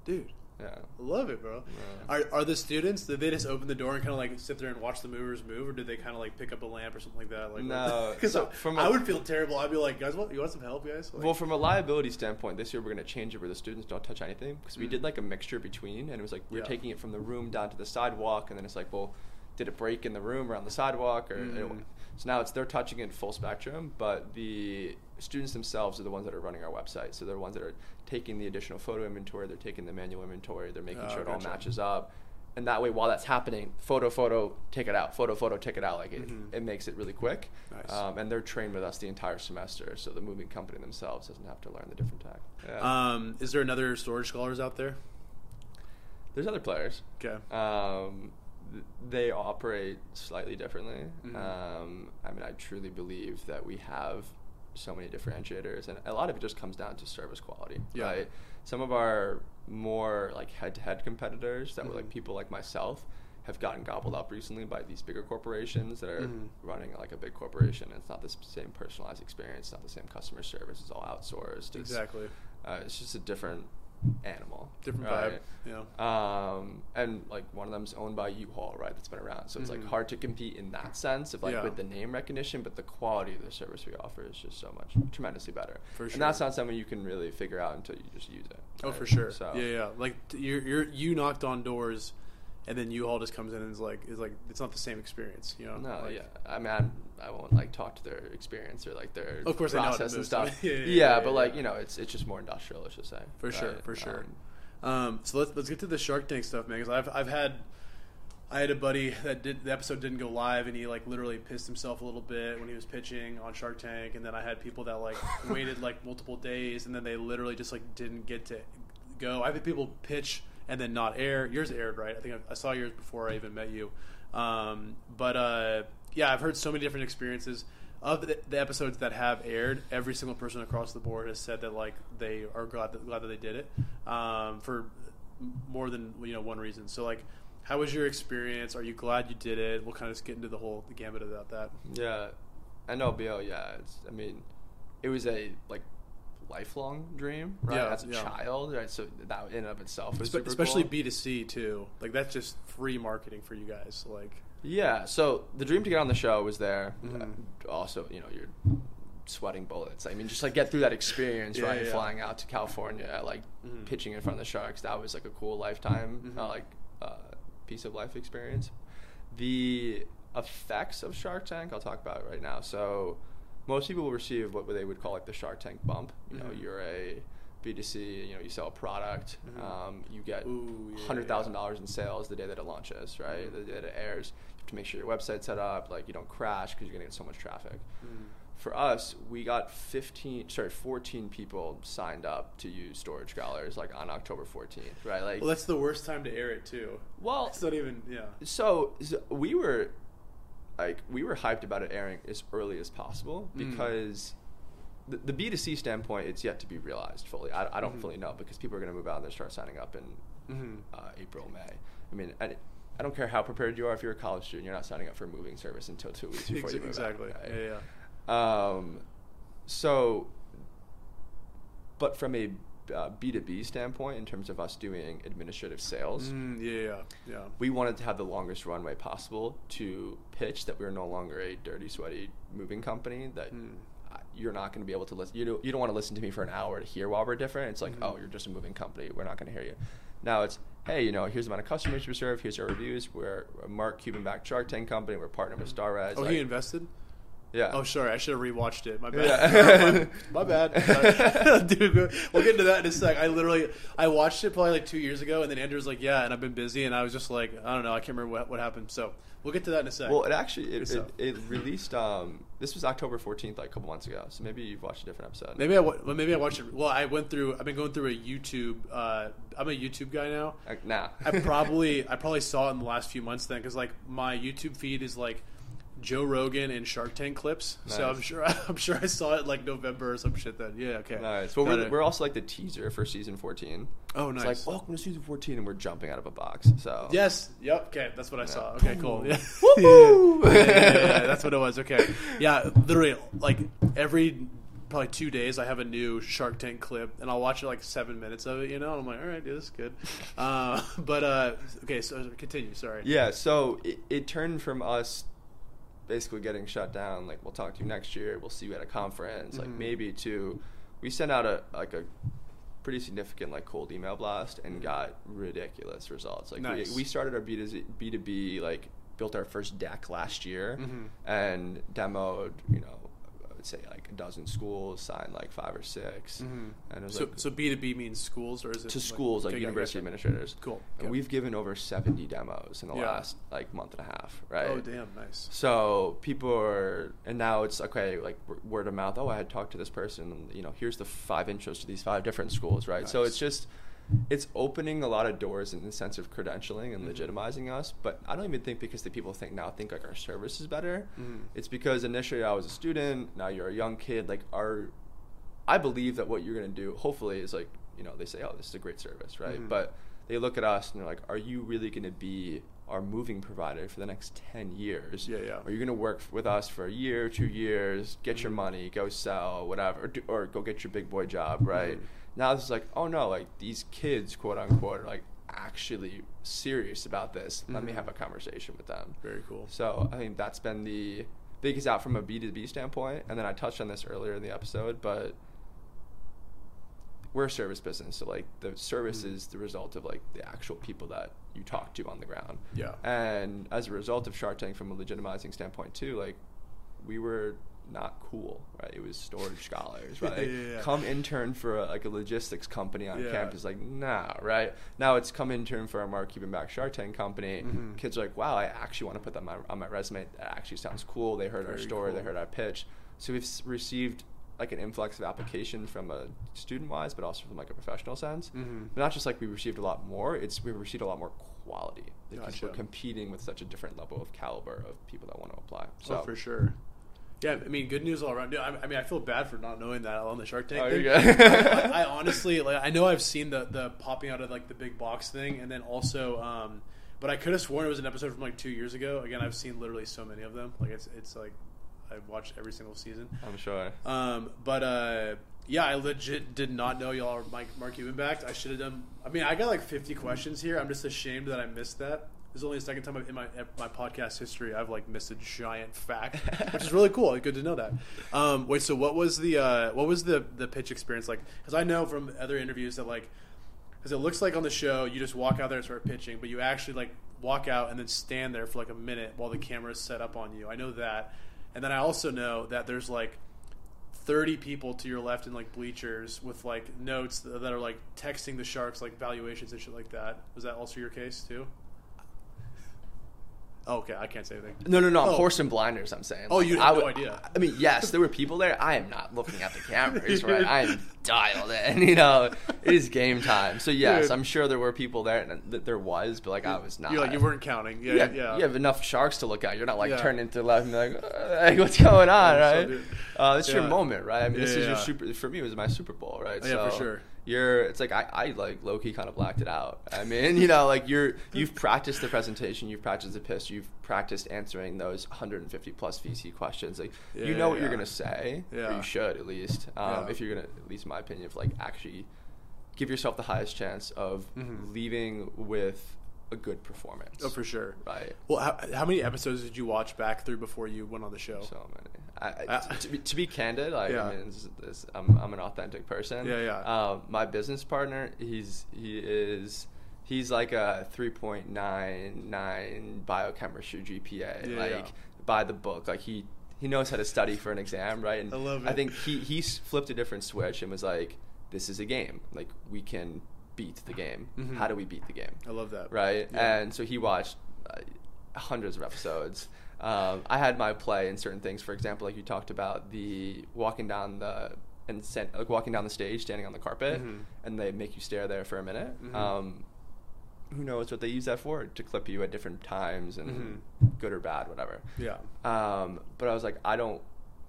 Dude, Yeah. I love it, bro. Yeah. Are, are the students? Did they just open the door and kind of like sit there and watch the movers move, or did they kind of like pick up a lamp or something like that? Like, No, because so from I a- would feel terrible. I'd be like, guys, what, you want some help, guys? Like, Well, from a liability standpoint, this year we're going to change it where the students don't touch anything because we Mm. did like a mixture between, and it was like we are Yeah. taking it from the room down to the sidewalk, and then it's like, well, did it break in the room around the sidewalk, or Mm. so now it's they're touching it full spectrum, but the students themselves are the ones that are running our website, so they're the ones that are taking the additional photo inventory, they're taking the manual inventory, they're making Oh, sure it all matches up. And that way, while that's happening, photo, photo, take it out, photo, photo, take it out. Like it, Mhm. it makes it really quick. Nice. Um, and they're trained with us the entire semester, so the moving company themselves doesn't have to learn the different tech. Yeah. um, is there another storage scholars out there? There's other players. Okay. Um, they operate slightly differently. Mhm. Um, I mean, I truly believe that we have so many differentiators, and a lot of it just comes down to service quality. Yeah. Right? Some of our more like head-to-head competitors that were like Mhm. people like myself have gotten gobbled up recently by these bigger corporations that are Mhm. running like a big corporation. And it's not the same personalized experience, it's not the same customer service. It's all outsourced. It's, Exactly. Uh, it's just a different animal. Different right? vibe. Yeah. Um, and like one of them's owned by U-Haul, right? That's been around, so it's Mhm. like hard to compete in that sense of like Yeah. with the name recognition, but the quality of the service we offer is just so much tremendously better. For sure. And that's not something you can really figure out until you just use it. Oh, for sure. So Yeah, yeah. Like you're, you're you knocked on doors, and then U-Haul just comes in and is like is like it's not the same experience, you know? No, Like- yeah. I mean, I'm, I won't like talk to their experience or like their Of course, process and stuff. Yeah, yeah, yeah, yeah, but like you know, it's it's just more industrial. Let's just say. For sure, for sure. Um, Um, so let's let's get to the Shark Tank stuff, man. Because I've I've had I had a buddy that did the episode didn't go live, and he like literally pissed himself a little bit when he was pitching on Shark Tank. And then I had people that like waited like multiple days, and then they literally just like didn't get to go. I've had people pitch and then not air. Yours aired, right? I think I, I saw yours before I even met you. Um, but uh, yeah, I've heard so many different experiences of the, the episodes that have aired. Every single person across the board has said that like they are glad that, glad that they did it um, for more than you know one reason. So like, how was your experience? Are you glad you did it? We'll kind of just get into the whole the gambit about that. Yeah, and LBO, yeah. It's, I mean, it was a like lifelong dream, right? Yeah, As a yeah. child, right? So that in and of itself was Espe- super especially. B two C too. Like that's just free marketing for you guys. Like Yeah. So the dream to get on the show was there. Mhm. Uh, Also, you know, you're sweating bullets. I mean, just like get through that experience, Yeah, right? yeah. Flying out to California, like Mhm. pitching in front of the Sharks. That was like a cool lifetime, Mhm. uh, like uh, piece of life experience. The effects of Shark Tank, I'll talk about it right now. So most people will receive what they would call like the Shark Tank bump. You know, Mhm. you're a B2C, you know, you sell a product, Mhm. um, you get Ooh, yeah, hundred thousand dollars in sales the day that it launches, right? Mhm. The day that it airs. To make sure your website's set up, like you don't crash because you're gonna so much traffic. Mm. for us, we got 15, sorry, 14 people signed up to use Storage Scholars like on October 14th, right? Like, Well, that's the worst time to air it too. well, It's not even. Yeah. so, so we were like we were hyped about it airing as early as possible Mm. because the, the B2C standpoint it's yet to be realized fully. I, I Mm-hmm. don't fully know because people are going to move out and they start signing up in Mhm. uh, April, May. I mean, I, don't care how prepared you are. If you're a college student, you're not signing up for a moving service until two weeks before you move exactly. out. right? Yeah, yeah. Um, so, but from a uh, B2B standpoint, in terms of us doing administrative sales, Mm, yeah, yeah, yeah. we wanted to have the longest runway possible to pitch that we are no longer a dirty, sweaty moving company. That uh, you're not going to be able to listen. You don't, you don't want to listen to me for an hour to hear why we're different. It's like, Mhm. oh, you're just a moving company. We're not going to hear you. Now it's, hey, you know, here's the amount of customers we serve. Here's our reviews. We're a Mark Cuban backed Shark Tank company. We're partnered with StarRez. Oh, like- he invested. Yeah. Oh, sorry, I should have rewatched it. My bad. Yeah. My bad, dude. We'll get into that in a sec. I literally, I watched it probably like two years ago, and then Andrew was like, "Yeah," and I've been busy, and I was just like, I don't know, I can't remember what, what happened. So we'll get to that in a sec. Well, it actually it, it, it released. Um, this was October fourteenth, like a couple months ago. So maybe you've watched a different episode. Maybe I well, maybe I watched it. Well, I went through. I've been going through a YouTube. Uh, I'm a YouTube guy now. Like, nah. I probably I probably saw it in the last few months then because like my YouTube feed is like Joe Rogan and Shark Tank clips. So I'm sure I'm sure I saw it like November or some shit then. Yeah. Okay. Nice. But Got we're, it. we're also like the teaser for season 14. Oh, It's nice. like, welcome to season 14, and we're jumping out of a box. So Yes. Yep. Okay. That's what I saw. Okay. Cool. Yeah. Yeah, yeah, yeah, yeah, That's what it was. Okay. Yeah. Literally, like every probably two days, I have a new Shark Tank clip, and I'll watch it like seven minutes of it. You know, and I'm like, all right, dude, this is good. Uh, but uh, okay. So continue. Sorry. Yeah, so it, it turned from us basically getting shut down, like we'll talk to you next year, we'll see you at a conference, like Mhm. maybe to we sent out a like a pretty significant like cold email blast and got ridiculous results. Like Nice. we, we started our B to B two B like built our first deck last year Mhm. and demoed, you know, would say like a dozen schools, signed like five or 6 Mhm. and So like so B two B means schools or is it to like- schools like university administrators. Cool. And we've given over 70 demos in the Yeah. last like month and a half, right? Oh damn, nice. So people are, and now it's okay, like word of mouth. Oh, I had talked to this person, and you know, here's the five intros to these five different schools, right? So it's just, it's opening a lot of doors in the sense of credentialing and Mhm. legitimizing us. But I don't even think because the people think now think like our service is better. Mhm. It's because initially I was a student, now you're a young kid. Like our, I believe that what you're gonna do, hopefully, is like you know they say, oh, this is a great service, right? Mhm. But they look at us and they're like, are you really gonna be our moving provider for the next 10 years? Yeah, yeah. Are you going to work with us for a year, two years, get your Mhm. money, go sell, whatever, or, do, or go get your big boy job, right? Mhm. Now it's like, oh no, like these kids, quote unquote, are like actually serious about this. Let me Mhm. have a conversation with them. Very cool. So I think that's been the biggest out from a B2B standpoint. And then I touched on this earlier in the episode, but we're a service business. So like the service Mhm. is the result of like the actual people that you talk to on the ground. Yeah. And as a result of Shark Tank from a legitimizing standpoint too, like we were not cool, right? It was storage scholars, right? yeah, yeah. Come intern for a, like a logistics company on Yeah. campus, like nah, right? Now it's come intern for a Mark Cuban back Shark Tank company. Mhm. Kids are like, wow, I actually want to put that on my, on my resume. That actually sounds cool. They heard our Very story, they heard our pitch. So we've received like an influx of application from a student wise, but also from like a professional sense. Mhm. But not just like we received a lot more; it's we received a lot more quality because Gotcha. we're competing with such a different level of caliber of people that want to apply. So oh, for sure. Yeah, I mean, good news all around. I, I mean, I feel bad for not knowing that on the Shark Tank Oh, thing. I, I honestly, like, I know I've seen the the popping out of like the big box thing, and then also, um, but I could have sworn it was an episode from like two years ago. Again, I've seen literally so many of them. Like it's it's like I've watched every single season. I'm sure. Um, but uh, yeah, I legit did not know y'all are Mike Mark Cuban backed. I should have done. I mean, I got like 50 questions here. I'm just ashamed that I missed that. This is only the second time in my in my podcast history I've like missed a giant fact, which is really cool. Good to know that. Um, wait, so what was the uh, what was the the pitch experience like? Because I know from other interviews that like because it looks like on the show you just walk out there and start pitching, but you actually like walk out and then stand there for like a minute while the camera is set up on you. I know that, and then I also know that there's like 30 people to your left in like bleachers with like notes that are like texting the sharks like valuations and shit like that. Was that also your case too? Oh, okay, I can't say anything. No, no, no. Oh. Horse and blinders. I'm saying. Oh, you I had no idea. I mean, yes, there were people there. I am not looking at the cameras, right? I am dialed in. You know, it is game time. So yes, Dude. I'm sure there were people there, and that there was, but like I was not. You're like you weren't counting. Yeah, Yeah, yeah. you have enough sharks to look at. You're not like Yeah. turning to the left and be like, "Uh, like, what's going on, Yeah, so right? dude. Uh, it's your moment, right? I mean, this Yeah, is your super. For me, it was my Super Bowl, right? Yeah, for sure. You're. It's like I, I like low key kind of blacked it out. I mean, you know, like you're you've practiced the presentation, you've practiced the pitch, you've practiced answering those 150 plus VC questions. Like you Yeah, know what yeah. you're gonna say, or Yeah. you should at least. Um, Yeah. If you're gonna, at least in my opinion, if like actually give yourself the highest chance of leaving with a good performance. Mm-hmm. Oh, for sure. Right. Well, how, how many episodes did you watch back through before you went on the show? So many. I, Uh, to, be, to be candid, like, Yeah. I mean, this, I'm, I'm an authentic person. Yeah, yeah. Um, my business partner, he's he is he's like a 3.99 biochemistry GPA. Yeah, like yeah. by the book, like he he knows how to study for an exam, right? And I love it. I think he he flipped a different switch and was like, "This is a game. Like we can beat the game. Mhm. How do we beat the game?" I love that. right? And so he watched uh, hundreds of episodes. Um, I had my play in certain things. For example, like you talked about the walking down the and sent, like walking down the stage, standing on the carpet, Mhm. and they make you stare there for a minute. Mhm. Um, who knows what they use that for? To clip you at different times and Mhm. good or bad, whatever. Yeah. Um, but I was like, I don't.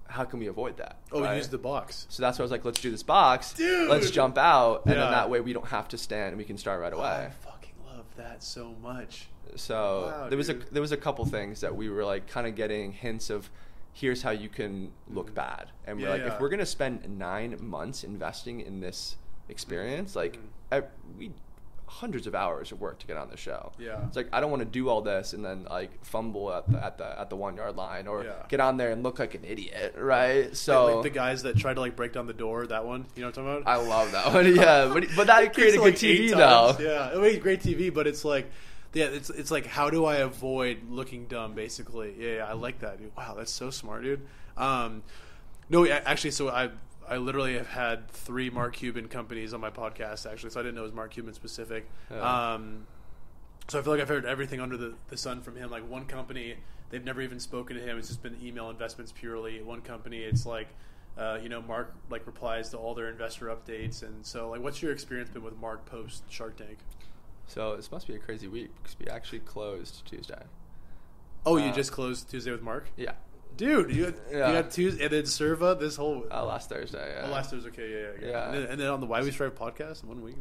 How can we avoid that? Oh, right? use the box. So that's why I was like, let's do this box. Dude! Let's jump out, and Yeah. then that way we don't have to stand and we can start right away. I fucking love that so much. So Wow, there was a there was a couple things that we were like kind of getting hints of. Here's how you can look bad, and we're Yeah, like, yeah. if we're gonna spend nine months investing in this experience, like Mhm. I, we hundreds of hours of work to get on the show. Yeah. it's like I don't want to do all this and then like fumble at the at the at the one yard line or Yeah. get on there and look like an idiot, right? Like- So like the guys that tried to like break down the door, that one. You know what I'm talking about? I love that one. Yeah, but but that created It's good TV eight though. Yeah, it made great TV, but it's like, yeah, it's it's like how do I avoid looking dumb? Basically, yeah, yeah I like that, dude. Wow, that's so smart, dude. Um, no, actually, so I I literally have had three Mark Cuban companies on my podcast actually, so I didn't know it was Mark Cuban specific. Um, so I feel like I've heard everything under the, the sun from him. Like one company, they've never even spoken to him. It's just been email investments purely. One company, it's like, uh, you know, Mark like replies to all their investor updates. And so, like, what's your experience been with Mark post Shark Tank? So this must be a crazy week because we actually closed Tuesday. Oh, you Uh, just closed Tuesday with Mark, Yeah, dude. You had, Yeah. you had Tuesday and then SIRVA this whole. uh, last Thursday. Yeah. Oh, last Thursday, okay, yeah, yeah, yeah. And, then, and then on the Why We Strive podcast in one week.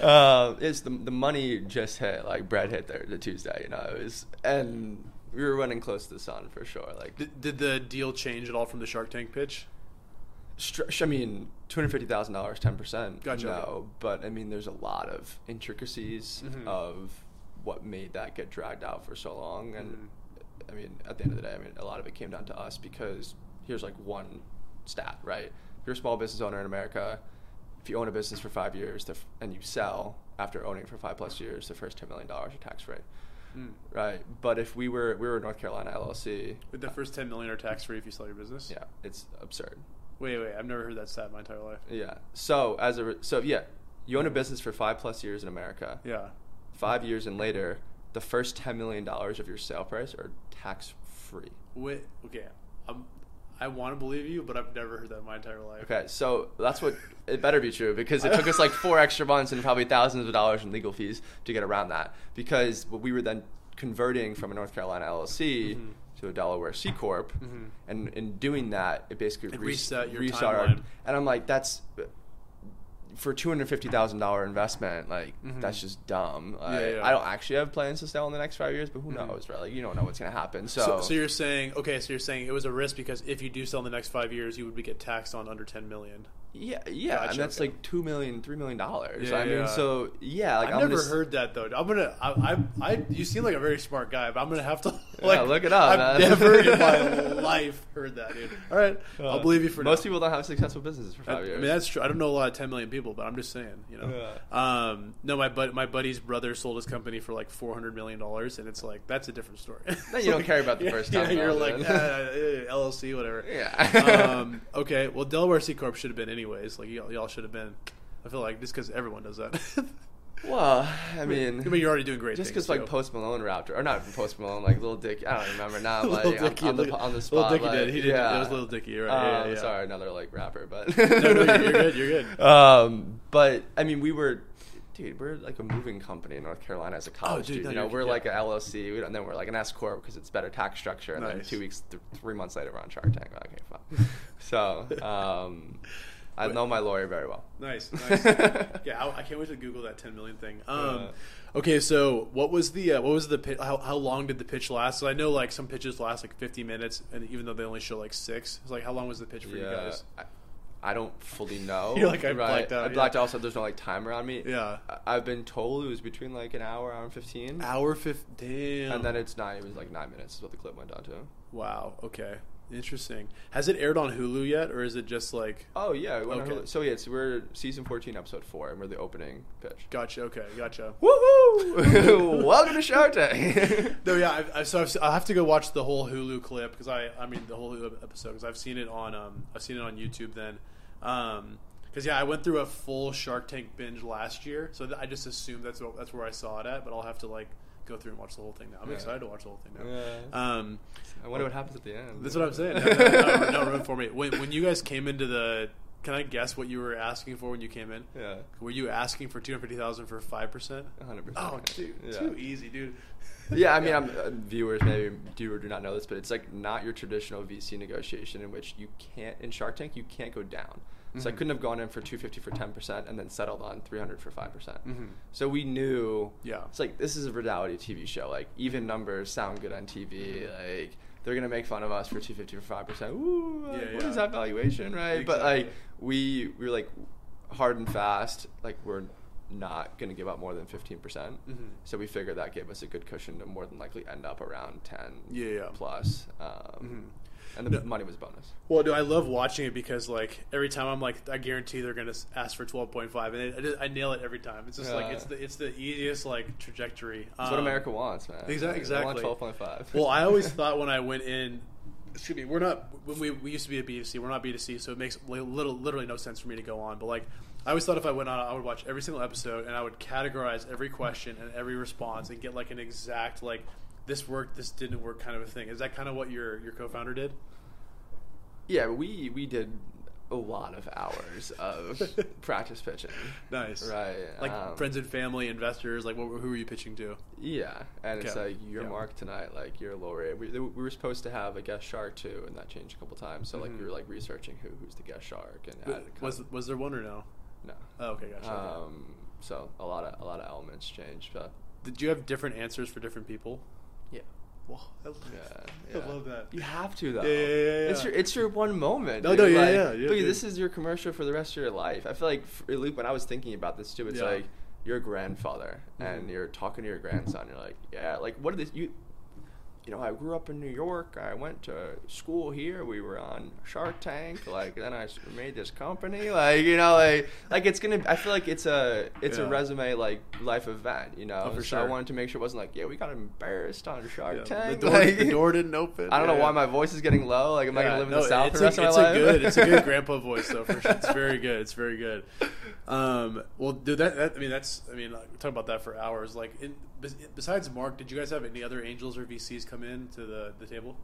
um, it's the the money just hit like Brad hit there the Tuesday, you know. It was and we were running close to the sun for sure. Like, did, did the deal change at all from the Shark Tank pitch? I mean, two hundred fifty thousand dollars, ten percent. Gotcha. No, but I mean, there's a lot of intricacies Mhm. of what made that get dragged out for so long, and Mhm. I mean, at the end of the day, I mean, a lot of it came down to us because here's like one stat, right? If you're a small business owner in America, if you own a business for five years f- and you sell after owning for five plus years, the first ten million dollars are tax free, Mm. right? But if we were we were North Carolina LLC, With the first ten million are tax free if you sell your business. yeah, it's absurd. Wait, wait. I've never heard that stat in my entire life. Yeah. So as a so yeah, you own a business for five plus years in America. Yeah. Five years and later, the first ten million dollars of your sale price are tax free. Wait. Okay. Um, I want to believe you, but I've never heard that in my entire life. Okay, so that's what it better be true because it took us like four extra months and probably thousands of dollars in legal fees to get around that. Because what we were then converting from a North Carolina LLC Mhm. To a Delaware C corp, Mhm. and in doing that, it basically It re- reset your reset our- timeline. and I'm like, that's for two hundred fifty thousand dollar investment, like Mhm. that's just dumb. Yeah, I, yeah. I don't actually have plans to sell in the next five years, but who Mhm. knows, right? Like you don't know what's gonna happen. So, So, so you're saying okay? So you're saying it was a risk because if you do sell in the next five years, you would get taxed on under ten million. Yeah, yeah, Gotcha, and that's okay. like two million, three million dollars. Yeah, I mean, yeah. so yeah, like I've I'm never gonna s- heard that though. I'm gonna. I, I. I. You seem like a very smart guy, but I'm gonna have to Yeah, look it up, I've man. never in my life heard that, dude. All right, I'll believe you for most now. people don't have successful businesses for I, five I years. mean, that's true. I don't know a lot of 10 million people, but I'm just saying, you know. Um, no, my bud, my buddy's brother sold his company for like 400 million dollars, and it's like that's a different story. Then you don't care about the first yeah, time you're like dude. uh, uh, LLC, whatever. Yeah. um, okay. Well, Delaware C corp should have been anyways. Like y'all, y'all should have been. I feel like just because everyone does that. Well, I mean, I mean, you're already doing great. just because like. Post Malone rapped, or not Post Malone, like Little Dick. I don't remember now. Like on, Dicky, on the on the spot. Dicky like, did. He did. Yeah. It was Lil Dicky, right. Um, yeah, yeah. Sorry, another like rapper, but no, you're good, you're good. Um, but I mean, we were, dude, we're like a moving company in North Carolina as a college Oh, dude, student. no, you know, we're yeah. like a LLC, we and then we're like an S corp because it's better tax structure. And then Nice. two weeks, th- three months later, we're on Shark Tank. Okay, fine. so, um, I know my lawyer very well. Nice, nice. yeah, I, I can't wait to Google that 10 million thing. Um, Yeah. okay, so what was the uh, what was the pitch? How, how long did the pitch last? So I know like some pitches last like 50 minutes, and even though they only show like six, it's like how long was the pitch for you guys? I, I don't fully know. You're like, I blacked out, I yeah. out. Also, there's no like timer on me. Yeah. I, I've been told it was between like an hour, hour and fifteen, Hour fifteen. And then it's nine. It was like nine minutes is what the clip went down to. wow. Okay. Interesting. Has it aired on Hulu yet, or is it just like? Oh yeah. it went on Okay. So yeah, it's, we're season fourteen, episode four, and we're the opening pitch. Gotcha. Okay. Gotcha. Woohoo! Welcome to Shark Tank. No, yeah. I've, I've, so I've, I'll have to go watch the whole Hulu clip because I, I mean, the whole Hulu episode because I've seen it on, um, I've seen it on YouTube. Then, um, because yeah, I went through a full Shark Tank binge last year, so th- I just assumed that's what, that's where I saw it at. But I'll have to like go through and watch the whole thing now. I'm Yeah. excited to watch the whole thing now. Yeah. Um, I wonder what happens at the end. that's what I'm saying. No, no, no, no room for me. When, when you guys came into the, can I guess what you were asking for when you came in? Yeah. Were you asking for two hundred fifty thousand for five percent? 100%. Oh, dude, Yeah. too easy, dude. yeah, I mean, I'm, uh, viewers maybe do or do not know this, but it's like not your traditional VC negotiation in which you can't in Shark Tank you can't go down. So I Mhm. couldn't have gone in for 250 for 10% and then settled on 300 for 5%. percent Mhm. So we knew Yeah. it's like this is a reality TV show. Like even numbers sound good on TV. Like they're gonna make fun of us for 250 for 5%. Ooh, like, Yeah, what yeah. is that valuation, right? But like we we were like hard and fast. Like we're not gonna give up more than 15%. percent Mhm. So we figured that gave us a good cushion to more than likely end up around 10 Yeah, yeah. plus. Um, Mhm. And the No. money was bonus. Well, do I love watching it because like every time I'm like I guarantee they're gonna ask for twelve point five and it, I, just, I nail it every time. It's just like it's the it's the easiest like trajectory. What Um, America wants, man. exa- They want exactly. 12.5. well, I always thought when I went in, excuse me, we're not when we, we used to be a B2C, we're not B2C, so it makes little literally no sense for me to go on. But like I always thought if I went on, I would watch every single episode and I would categorize every question and every response and get like an exact like this worked, this didn't work kind of a thing. Is that kind of what your your co-founder did? Yeah, we we did a lot of hours of practice pitching. Nice, Right. Like um, friends and family, investors. Like, what, who were you pitching to? Yeah, and it's like you're Yeah. Mark tonight, like you're Lori. We, we were supposed to have a guest shark too, and that changed a couple times. So like Mhm. we were like researching who who's the guest shark and W- add kind Was of- was there one or no? no. Oh, okay, gotcha. Um, so a lot of a lot of elements changed, but Did you have different answers for different people? Yeah. Yeah, I love that. You have to though. Yeah, yeah, yeah, It's your it's your one moment. No, dude. no, yeah, Like, yeah, yeah, Look, dude. this is your commercial for the rest of your life. I feel like least when I was thinking about this too, it's like you're a grandfather and Mhm. you're talking to your grandson. You're like, yeah, like what are this you? You know, I grew up in New York. I went to school here. We were on Shark Tank. Like then I made this company. Like you know, like like it's gonna. I feel like it's a it's Yeah. a resume like life event. You know, Oh, for so I wanted to make sure it wasn't like yeah we got embarrassed on Shark Yeah, Tank. The door, like, the door didn't open. I don't know why my voice is getting low. Like, am I gonna live in the south the rest a, of it's my a life? good, it's a good grandpa voice though. For sure. It's very good. It's very good. Um, well, dude, that, that I mean, that's I mean, like, talk about that for hours. Like, in, besides Mark, did you guys have any other angels or VCs come in to the, the table?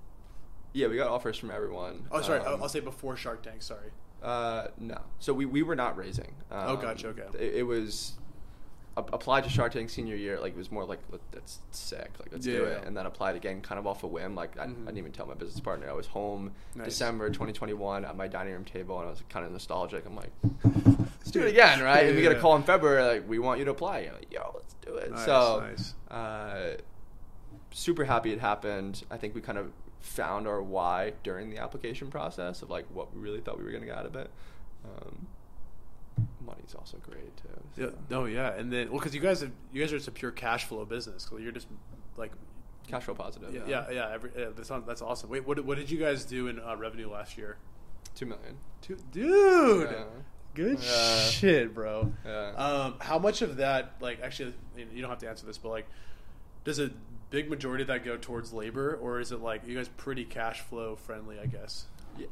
yeah, we got offers from everyone. Oh, sorry, Um, I'll, say before Shark Tank. Sorry. Uh, no. So we, we were not raising. Um, Oh, gotcha, okay. It, it was applied to Shark Tank senior year. Like it was more like that's sick. Like let's do it. yeah. And then applied again, kind of off a whim. Like I, Mhm. I didn't even tell my business partner. I was home Nice. December 2021 at my dining room table, and I was kind of nostalgic. I'm like, let's do it again, right? Yeah, and we get a call in February, like we want you to apply. You're like, yo, let's do it. Nice, so nice. uh, super happy it happened. I think we kind of found our why during the application process of like what we really thought we were going to get out of it. Um, money's also great too. Yeah. so. No. Yeah. And then, well, because you guys, have, you guys are just a pure cash flow business. So you're just like, Cash flow positive. yeah, yeah, yeah. Every, yeah that's that's awesome. Wait, what, what did you guys do in uh, revenue last year? Two million. Two, dude. Yeah. Good Yeah. shit, bro. Yeah. Um, how much of that, like, actually, you don't have to answer this, but like, does a big majority of that go towards labor, or is it like you guys pretty cash flow friendly? I guess. yeah,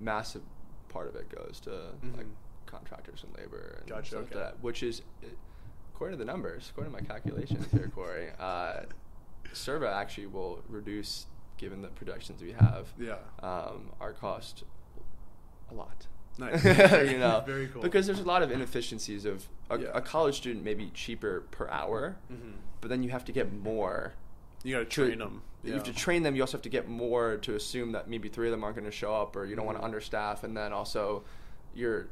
massive part of it goes to Mhm. like contractors and labor and Gotcha, stuff like that, which is according to the numbers, according to my calculations here, Corey, uh, SIRVA actually will reduce, given the projections we have, Yeah. um, our cost a lot. Nice. you know, Very cool. Because there's a lot of inefficiencies of a, Yeah. a college student may be cheaper per hour, Mhm. but then you have to get more. You got to to- train them. You have to train them. You also have to get more to assume that maybe three of them aren't going to show up, or you don't want to understaff, and then also you're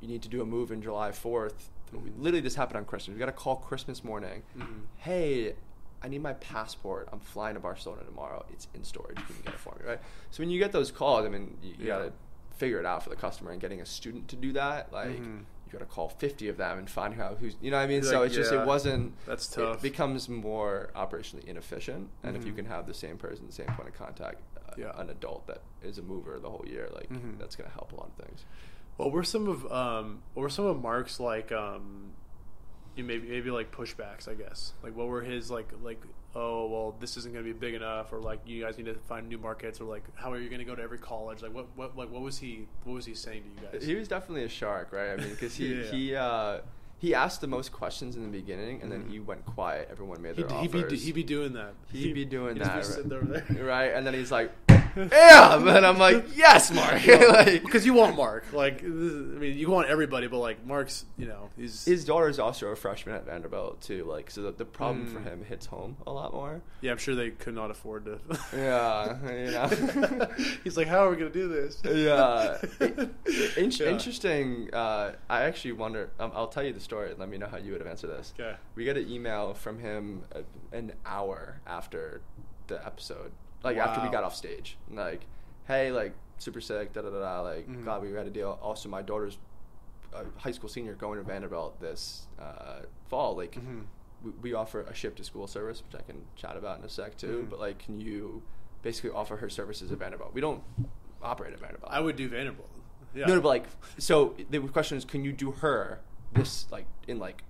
you need to do a move in July 4th. Mhm. Literally, this happened on Christmas. We got a call Christmas morning. Mhm. Hey, I need my passport. I'm flying to Barcelona tomorrow. It's in storage. You can get it for me, right? So when you get those calls, I mean, you, you Yeah. got to figure it out for the customer. And getting a student to do that, like Mhm. you got to call 50 of them and find out who's, you know what I mean? You're so like, it's just it wasn't. that's It tough. becomes more operationally inefficient, and if you Mhm. can have the same person, the same point of contact, uh, Yeah. an adult that is a mover the whole year, like Mhm. that's going to help a lot of things. What were some of um what were some of Mark's like um maybe maybe like pushbacks, I guess. Like what were his like like oh well this isn't gonna be big enough or like you guys need to find new markets or like how are you gonna go to every college? Like what what like what was he what was he saying to you guys? He was definitely a shark, right? I mean, because he Yeah. he uh, he asked the most questions in the beginning, and then Mhm. he went quiet. Everyone made He'd, their he'd be he'd be doing that. He'd be doing he'd that, be right. sitting over there. right, and then he's like, "Yeah," and I'm like, "Yes, Mark." like, because you want Mark. Like is- I mean, you want everybody, but like Mark's, you know, he's his daughter is also a freshman at Vanderbilt too. Like, so the, the problem for Mm. him hits home a lot more. yeah. I'm sure they could not afford to. Yeah, you know. he's like, how are we gonna do this? yeah. In- Yeah. Interesting. Uh, I actually wonder. Um, I'll tell you the story. and Let me know how you would have answered this. Okay. We got an email from him uh, an hour after the episode, like after we got off stage. Like, hey, like super sick. Da da da da. Like, Mhm. glad we had a deal. Also, my daughter's a high school senior going to Vanderbilt this uh, fall. Like, Mhm. we, we offer a ship to school service, which I can chat about in a sec too. Mhm. But like, can you basically offer her services at Vanderbilt? We don't operate at Vanderbilt. I would do Vanderbilt. Yeah. No, no, but like, so the question is, can you do her this like in like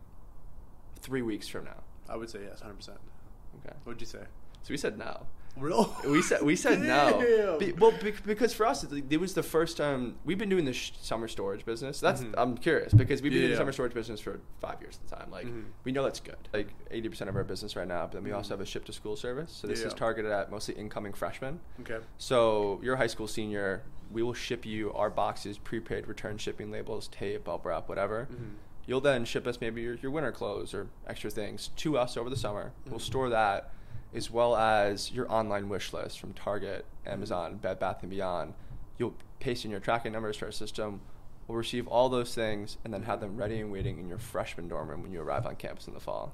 three weeks from now? I would say yes, hundred percent. Okay. What'd you say? So we said no. Real? We said we said no. Be, well, be, because for us, it, it was the first time we've been doing the sh- summer storage business. That's Mhm. I'm curious because we've been doing Yeah. the summer storage business for five years at the time. Like Mhm. we know that's good. Like 80 percent of our business right now. But then we also Mhm. have a ship to school service. So this Yeah. is targeted at mostly incoming freshmen. Okay. So you're a high school senior. We will ship you our boxes, prepaid return shipping labels, tape, bubble wrap, whatever. Mhm. You'll then ship us maybe your, your winter clothes or extra things to us over the summer. We'll Mhm. store that as well as your online wish list from Target, Amazon, Bed Bath and Beyond. You'll paste in your tracking numbers to our system. We'll receive all those things and then have them ready and waiting in your freshman dorm room when you arrive on campus in the fall.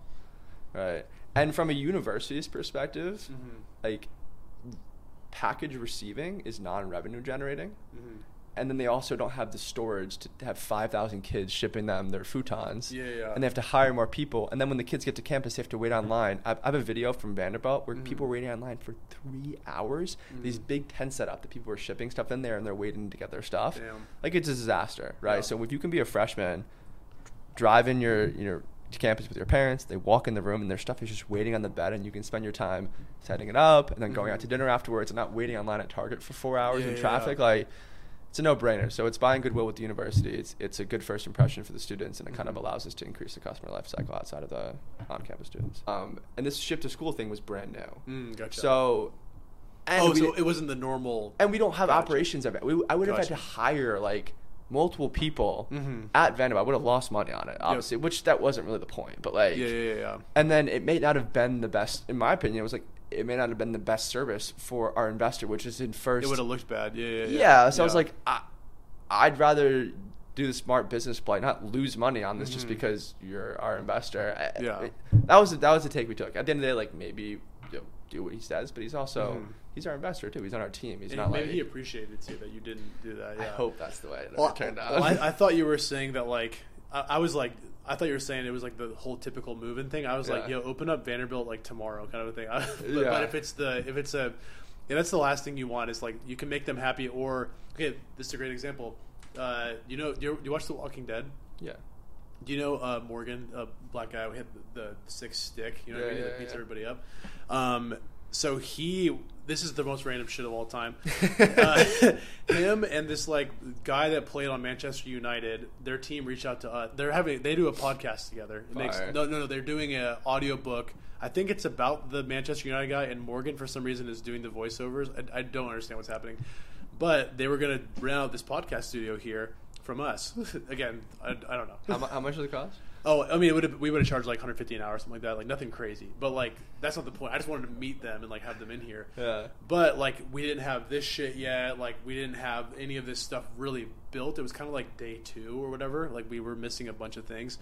Right. And from a university's perspective, Mhm. like package receiving is non-revenue generating Mhm. And then they also don't have the storage to have 5000 kids shipping them their futons Yeah, yeah. and they have to hire more people and then when the kids get to campus they have to wait online i, I have a video from vanderbilt where Mhm. people were waiting online for three hours these Mhm. big tents set up that people were shipping stuff in there and they're waiting to get their stuff Damn. like it's a disaster right Yeah. so if you can be a freshman drive in your you know to campus with your parents they walk in the room and their stuff is just waiting on the bed and you can spend your time setting it up and then going out Mhm. to dinner afterwards and not waiting online at target for four hours Yeah, in traffic yeah. like it's a no-brainer so it's buying goodwill with the university it's it's a good first impression for the students and it kind of Mhm. allows us to increase the customer life cycle outside of the on-campus students um, and this ship to school thing was brand new Mm, gotcha. so and oh, we- so it wasn't the normal. and we don't have Gotcha. operations of it. We, I would have had to hire like multiple people Mhm. at Vanderbilt. I would have lost money on it, obviously, which that wasn't really the point. But like, Yeah, yeah, yeah, yeah. and then it may not have been the best, in my opinion. It was like it may not have been the best service for our investor, which is in first. It would have looked bad. Yeah, yeah, yeah. yeah, so I was like, I, I'd rather do the smart business play, not lose money on this just Mhm. because you're our investor. I- Yeah. it- that was that was the take we took. At the end of the day, like maybe you know, do what he says, but he's also Mhm. he's our investor too. He's on our team. He's And not maybe like he appreciated too that you didn't do that. I hope that's the way it Well, turned out. well, I, I thought you were saying that like I, I was like I thought you were saying it was like the whole typical moving thing. I was like, Yeah. yo, open up Vanderbilt like tomorrow, kind of a thing. But, Yeah. but if it's the if it's a yeah, that's the last thing you want is like you can make them happy or okay, this is a great example. Uh, you know, do you, do you watch The Walking Dead? yeah. Do you know uh, Morgan, a black guy who had the, the sick stick? You know what I mean? yeah, that beats yeah. everybody up. Um, so he this is the most random shit of all time. uh, him and this like guy that played on Manchester United, their team reached out to us. They're having they do a podcast together. It makes Fire. no no no. They're doing a audio book. I think it's about the Manchester United guy, and Morgan for some reason is doing the voiceovers. I, I don't understand what's happening, but they were gonna rent out this podcast studio here from us. Again, I, I don't know. How, mu- how much does it cost? Oh, I mean, it would have, we would have charged like 150 an hour, or something like that. Like nothing crazy, but like that's not the point. I just wanted to meet them and like have them in here. Yeah. But like we didn't have this shit yet. Like we didn't have any of this stuff really built. It was kind of like day two or whatever. Like we were missing a bunch of things,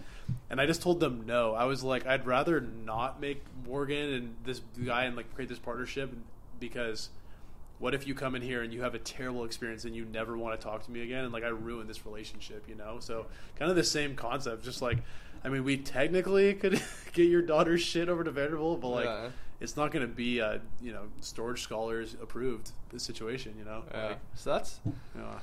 and I just told them no. I was like, I'd rather not make Morgan and this guy and like create this partnership because what if you come in here and you have a terrible experience and you never want to talk to me again and like I ruin this relationship, you know? So kind of the same concept, just like I mean, we technically could get your daughter's shit over to Vanderbilt, but like Yeah. it's not going to be a you know storage scholars approved situation, you know? Yeah. Like, So that's yeah.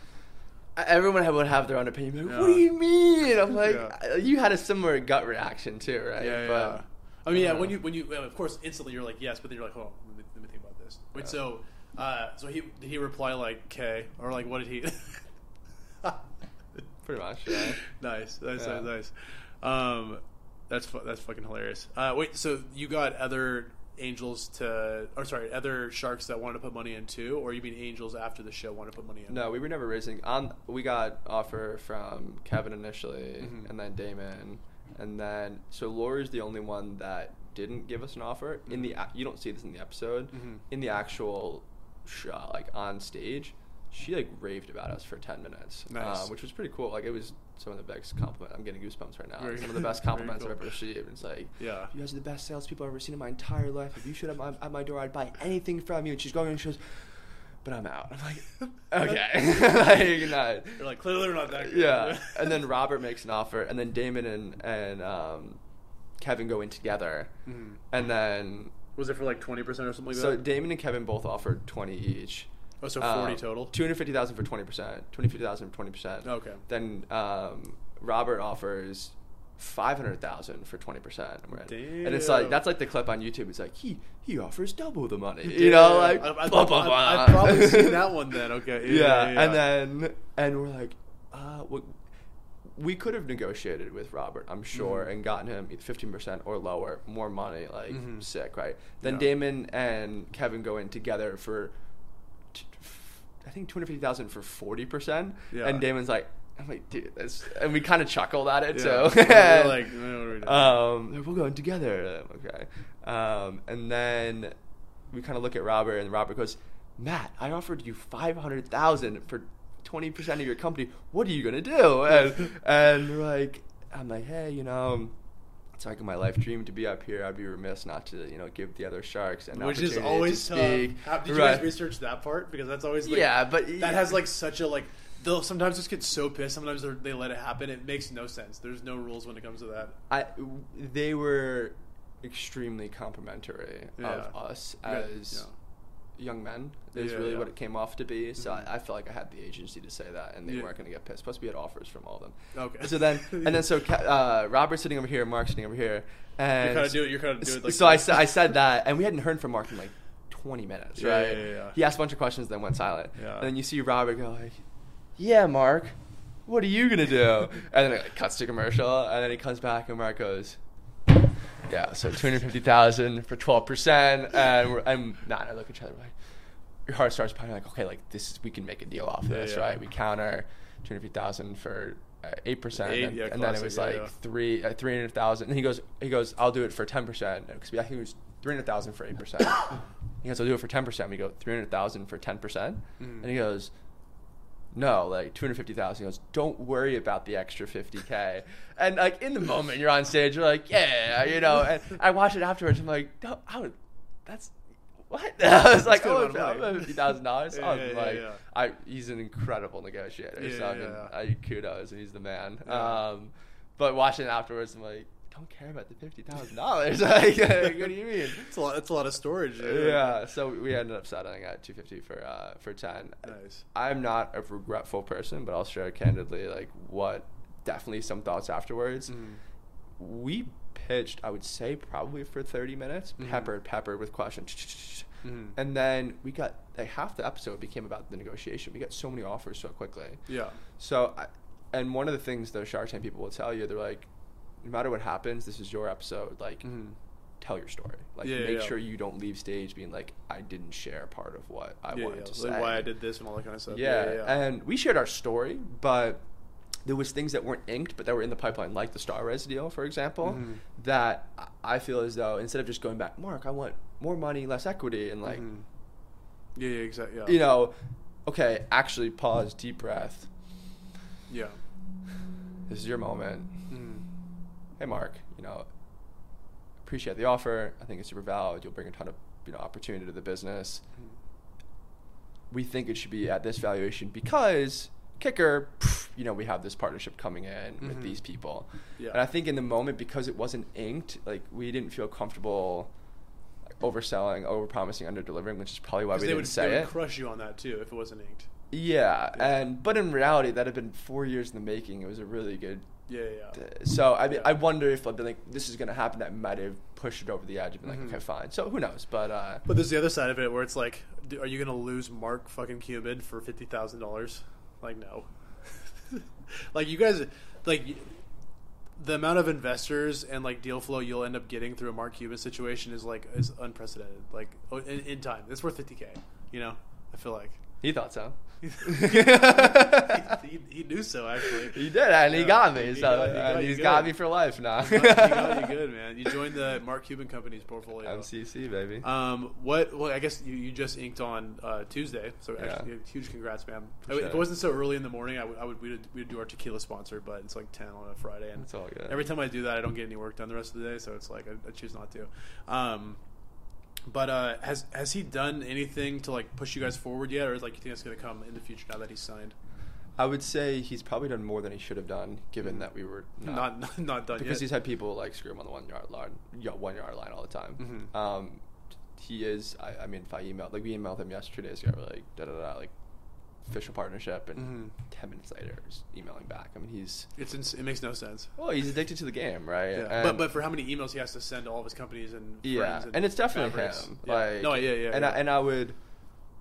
everyone would have their own opinion. Like, What do you mean? I'm like, Yeah. you had a similar gut reaction too, right? Yeah, but, yeah. I mean, yeah. uh, When you when you of course instantly you're like yes, but then you're like, hold on, let me, let me think about this. Wait, Yeah. so uh, so he did he reply like K or like what did he? Pretty much, yeah. nice, nice, Yeah. nice, nice. Um, that's fu- that's fucking hilarious. Uh, wait, so you got other angels to, or sorry, other sharks that wanted to put money in too, or you mean angels after the show wanted to put money in? No, we were never raising. On we got offer from Kevin initially, Mhm. and then Daymond, and then so Lori's the only one that didn't give us an offer. In the you don't see this in the episode. Mhm. In the actual show, like on stage, she like raved about us for ten minutes, Nice. uh, which was pretty cool. Like it was some of the best compliment. I'm getting goosebumps right now. Very some of the best compliments cool. I've ever received. It's like, Yeah. you guys are the best salespeople I've ever seen in my entire life. If you showed up my, at my door, I'd buy anything from you. And she's going and she goes, but I'm out. I'm like, okay. like, not, You're like clearly we're not that good. yeah. And then Robert makes an offer, and then Daymond and and um, Kevin go in together, Mhm. and then was it for like twenty percent or something like so that? Daymond and Kevin both offered twenty each. Oh, so 40 Um, total? 250,000 for 20%. 250,000 for 20%. Okay. Then um, Robert offers 500,000 for 20%. Right? And it's like that's like the clip on YouTube. It's like he he offers double the money. You know, like I, I, blah, blah, blah. I've probably seen that one then. Okay, Yeah, yeah, and then and we're like, uh, we, we could have negotiated with Robert, I'm sure, Mhm. and gotten him either fifteen percent or lower, more money, like Mhm. sick, right? Then Yeah. Daymond and Kevin go in together for, I think two hundred fifty thousand for forty percent, Yeah. and Daymond's like. I'm like, dude, that's, and we kind of chuckled at it, Yeah. so We're like, "Eh, what are we um, we're going together. Okay. Um, and then we kind of look at Robert, and Robert goes, Matt, I offered you five hundred thousand for twenty percent of your company. What are you gonna do? And and like, I'm like, hey, you know. It's like my life dream to be up here. I'd be remiss not to, you know, give the other sharks an which is always to tough. speak. How- Did you Right. guys research that part? Because that's always like, Yeah, but- that has like such a like. They'll sometimes just get so pissed. Sometimes they're- let it happen. It makes no sense. There's no rules when it comes to that. I they were extremely complimentary Yeah. of us as young men. Is Yeah, really yeah. what it came off to be. So Mhm. I, I felt like I had the agency to say that, and they Yeah. weren't going to get pissed. Plus, we had offers from all of them. Okay. So then, and then so uh, Robert's sitting over here, Mark's sitting over here, and kinda do it- you're kinda doing it like so I this. said I said that, and we hadn't heard from Mark in like. 20 minutes, right? yeah. He asked a bunch of questions, then went silent. Yeah. And then you see Robert go like, "Yeah, Mark, what are you gonna do?" and then it cuts to commercial, and then he comes back, and Mark goes, "Yeah, so two hundred fifty thousand for twelve percent." And we're, and Matt and I look at each other, like, your heart starts pounding, like, "Okay, like this is we can make a deal off Yeah, this, yeah. right? We counter two hundred fifty thousand for." uh, Eight percent, and, yeah, and then it was like yeah. three uh, three hundred thousand. And he goes, he goes, I'll do it for ten percent because I think it was three hundred thousand for eight percent. he goes, I'll do it for ten percent. We go three hundred thousand for ten percent, Mhm. and he goes, no, like two hundred fifty thousand. He goes, don't worry about the extra fifty k. And like in the moment, you're on stage, you're like, yeah, you know. And I watch it afterwards. I'm like, no, I would, that's what? I was like, oh, good amount of money. fifty thousand dollars. I was yeah, yeah, like, yeah. I he's an incredible negotiator. Yeah, so I mean, yeah, yeah. I kudos, and he's the man. Yeah. Um, but watching it afterwards, I'm like, don't care about the fifty thousand dollars. Like, what do you mean? It's a lot. It's a lot of storage. Yeah, so we ended up settling at 250 for uh, for 10. Nice. I'm not a regretful person, but I'll share candidly like what definitely some thoughts afterwards. Mhm. We pitched, I would say, probably for 30 minutes, Mhm. peppered, peppered with questions. Mhm. And then we got like half the episode became about the negotiation. We got so many offers so quickly. Yeah. So, I, and one of the things the Shark Tank people will tell you, they're like, no matter what happens, this is your episode. Like, Mhm. tell your story. Like, Yeah, make yeah. sure you don't leave stage being like, I didn't share part of what I yeah, wanted to Like say. why I did this and all that kind of stuff. Yeah, yeah. and we shared our story, but there was things that weren't inked, but that were in the pipeline, like the StarRez deal, for example. Mhm. That I- feel as though instead of just going back, Mark, I want more money, less equity, and like, Mhm. Yeah, yeah, exactly. Yeah. you know, okay, actually pause, deep breath. Yeah. This is your moment. Mhm. Hey, Mark, you know, appreciate the offer. I think it's super valid. You'll bring a ton of you know opportunity to the business. We think it should be at this valuation because kicker, pff, you know, we have this partnership coming in with Mhm. these people. Yeah. And I think in the moment because it wasn't inked, like we didn't feel comfortable overselling, overpromising, under delivering, which is probably why we they didn't would, say they it. would crush you on that too if it wasn't inked. yeah, Yeah. and but in reality, that had been four years in the making. It was a really good Yeah, yeah. so I mean, Yeah. I wonder if I'd been like, this is going to happen. That might have pushed it over the edge and been like, okay, fine. So who knows? But uh, But there's the other side of it where it's like, are you gonna lose Mark fucking Cuban for fifty thousand dollars? Like, no. like you guys, like the amount of investors and like deal flow you'll end up getting through a Mark Cuban situation is like is unprecedented. Like in, in time, it's worth fifty k. You know, I feel like. he thought so. he, he, knew so actually. He did, and he Yeah. got me. He so got- he and got you got me for life now. He got, he got you good, man. You joined the Mark Cuban company's portfolio. MCC baby. Um, what? Well, I guess you, you just inked on uh, Tuesday, so Yeah. actually, huge congrats, man. Appreciate if it it. wasn't so early in the morning, I would, I would we'd, we'd do our tequila sponsor, but it's like ten on a Friday, and It's all good. every time I do that, I don't get any work done the rest of the day, so it's like I, I choose not to. Um, but uh, has has he done anything to like push you guys forward yet, or is like you think it's going to come in the future now that he's signed? I would say he's probably done more than he should have done, given that we were not, Not not, done because yet. he's had people like screw him on the one yard line, one yard line all the time. Mhm. Um, he is. I, I mean, if I emailed, like we emailed him yesterday, we're like da da da, like official partnership, and Mhm. ten minutes later, he's emailing back. I mean, he's it's ins- it makes no sense. well, he's addicted to the game, right? Yeah. but And- but for how many emails he has to send to all of his companies and yeah, friends and, it's definitely fabrics. him. Yeah. Like, no, yeah, yeah, and yeah. I, and I would,